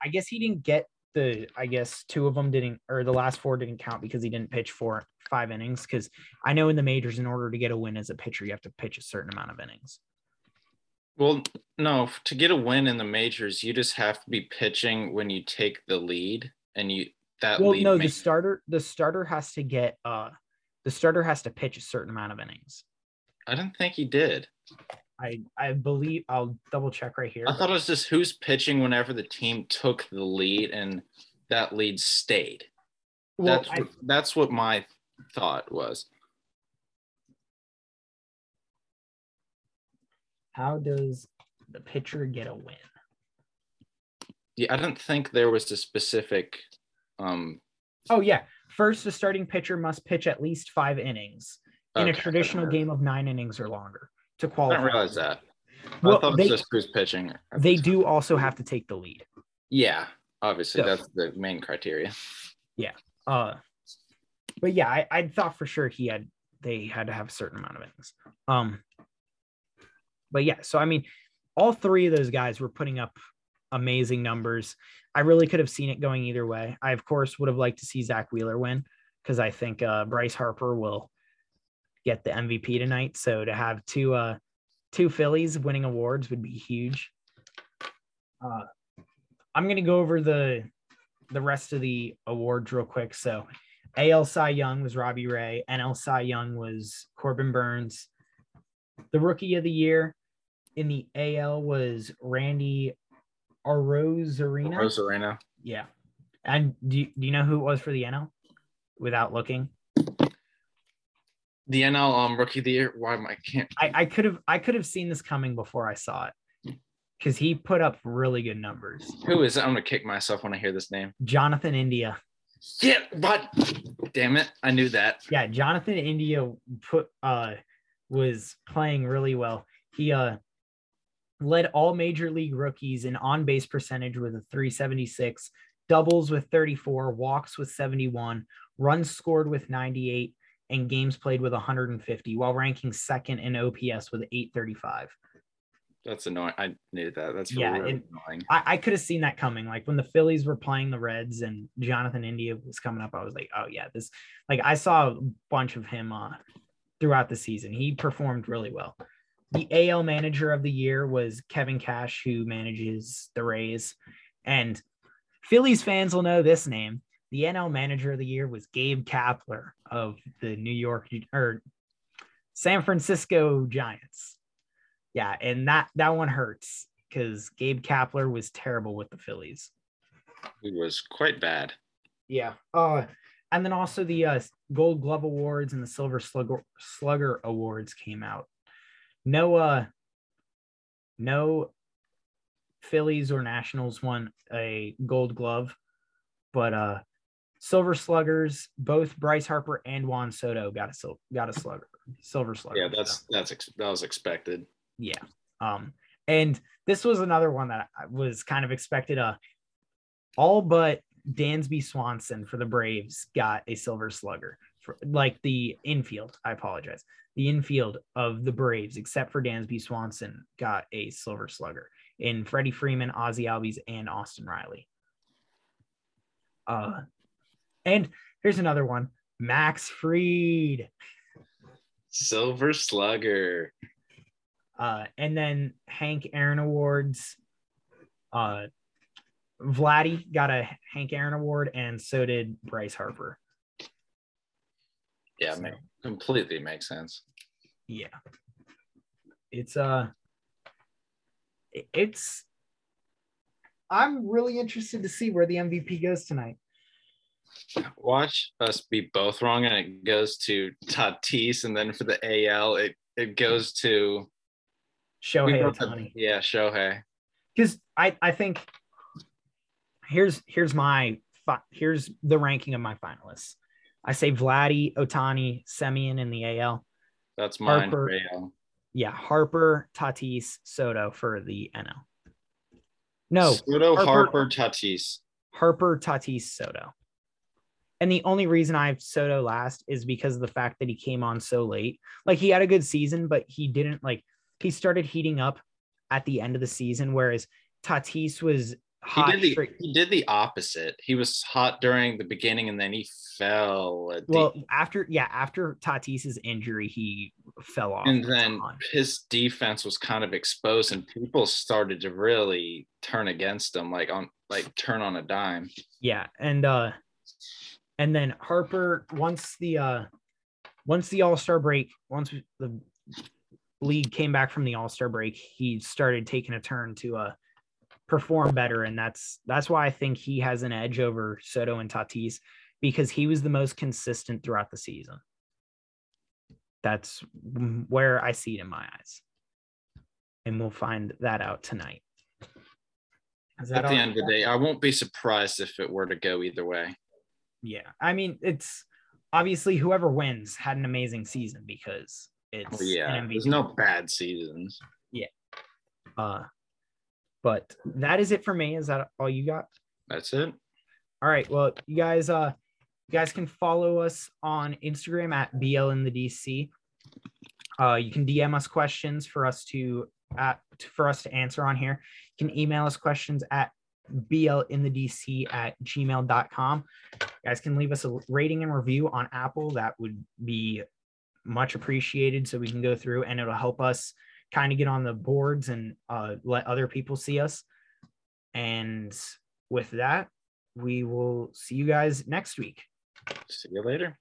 I guess he didn't get the I guess two of them didn't or the last four didn't count because he didn't pitch four five innings cuz I know in the majors in order to get a win as a pitcher you have to pitch a certain amount of innings. Well, no, to get a win in the majors, you just have to be pitching when you take the lead and you that well, no, may- the starter the starter has to get uh the starter has to pitch a certain amount of innings. I don't think he did. I I believe I'll double check right here. I thought it was just who's pitching whenever the team took the lead and that lead stayed. well, that's I, what, that's what my thought was. how does the pitcher get a win? Yeah, I don't think there was a specific um Oh yeah, first the starting pitcher must pitch at least five innings in a okay, I traditional game of nine innings or longer to I qualify. didn't realize that. Well, I thought they- it was just who's pitching. They do also have to take the lead. Yeah, obviously So- that's the main criteria. Yeah. Uh, but yeah, I, I thought for sure he had they had to have a certain amount of innings. Um, but yeah, so I mean, all three of those guys were putting up amazing numbers. I really could have seen it going either way. I of course would have liked to see Zack Wheeler win because I think uh, Bryce Harper will get the MVP tonight. So to have two uh two Phillies winning awards would be huge. Uh, I'm gonna go over the the rest of the awards real quick. So AL Cy Young was Robbie Ray, NL Cy Young was Corbin Burnes. The rookie of the year in the AL was Randy Arozarena. Rosarena. Yeah. And do you, do you know who it was for the NL without looking? The NL um rookie of the year. Why am I can't I, I could have I could have seen this coming before I saw it because he put up really good numbers. who is it? I'm gonna kick myself when I hear this name. Jonathan India. Yeah, but damn it, I knew that. yeah, Jonathan India put uh was playing really well. He uh led all major league rookies in on base percentage with a 376, doubles with 34, walks with 71, runs scored with 98, and games played with 150, while ranking second in OPS with 835. That's annoying. I knew that. That's Yeah, really it- annoying. I, I could have seen that coming. Like when the Phillies were playing the Reds and Jonathan India was coming up, I was like, oh yeah, this like I saw a bunch of him uh throughout the season. He performed really well. The AL manager of the year was Kevin Cash, who manages the Rays. And Phillies fans will know this name. The NL manager of the year was Gabe Kapler of the New York or San Francisco Giants. Yeah, and that that one hurts because Gabe Kapler was terrible with the Phillies. He was quite bad. Yeah. Uh, and then also the uh, Gold Glove Awards and the Silver Slugger, Slugger Awards came out. No, uh, no Phillies or Nationals won a Gold Glove, but uh, Silver Sluggers, both Bryce Harper and Juan Soto got a sil- got a slugger, Silver Slugger. Yeah, so. that's that's ex- that was expected. Yeah. Um, and this was another one that I was kind of expected. Uh, all but Dansby Swanson for the Braves got a silver slugger for like the infield. I apologize. The infield of the Braves, except for Dansby Swanson, got a silver slugger. in Freddie Freeman, Ozzie Albies, and Austin Riley. Uh, and here's another one Max Fried. Silver Slugger. Uh, and then Hank Aaron Awards. Uh, Vladdy got a Hank Aaron Award, and so did Bryce Harper. Yeah, So- completely makes sense. Yeah. It's uh it's I'm really interested to see where the MVP goes tonight. Watch us be both wrong, and it goes to Tatis, and then for the AL, it it goes to Shohei Ohtani. yeah, Shohei. Because I I think here's here's my here's the ranking of my finalists. I say Vladdy, Ohtani, Semien in the AL. That's mine Harper. for AL. Yeah, Harper, Tatis, Soto for the NL. No, Soto, Harper- Harper, Tatis. Harper, Tatis, Soto. And the only reason I have Soto last is because of the fact that he came on so late. Like he had a good season, but he didn't like he started heating up at the end of the season, whereas Tatis was He hot. did the straight- he did the opposite. He was hot during the beginning, and then he fell. At the, well, after yeah, after Tatis's injury, he fell off. and then ton. his defense was kind of exposed, and people started to really turn against him, like on like turn on a dime. yeah, and uh and then Harper once the uh once the All-Star break, once the league came back from the All-Star break, he started taking a turn to uh perform better and that's that's why I think he has an edge over Soto and Tatis because he was the most consistent throughout the season. That's where I see it in my eyes. And we'll find that out tonight. At the end of the day, I won't be surprised if it were to go either way. Yeah, I mean, it's obviously whoever wins had an amazing season because it's Well, yeah, an there's no bad seasons. Yeah. Uh, but that is it for me. Is that all you got? That's it. All right. Well, you guys, uh, you guys can follow us on Instagram at BL in the DC. Uh, you can DM us questions for us to at for us to answer on here. You can email us questions at BL in the DC at gmail.com. You guys can leave us a rating and review on Apple. That would be much appreciated so we can go through and it'll help us kind of get on the boards and uh, let other people see us. And with that, we will see you guys next week. See you later.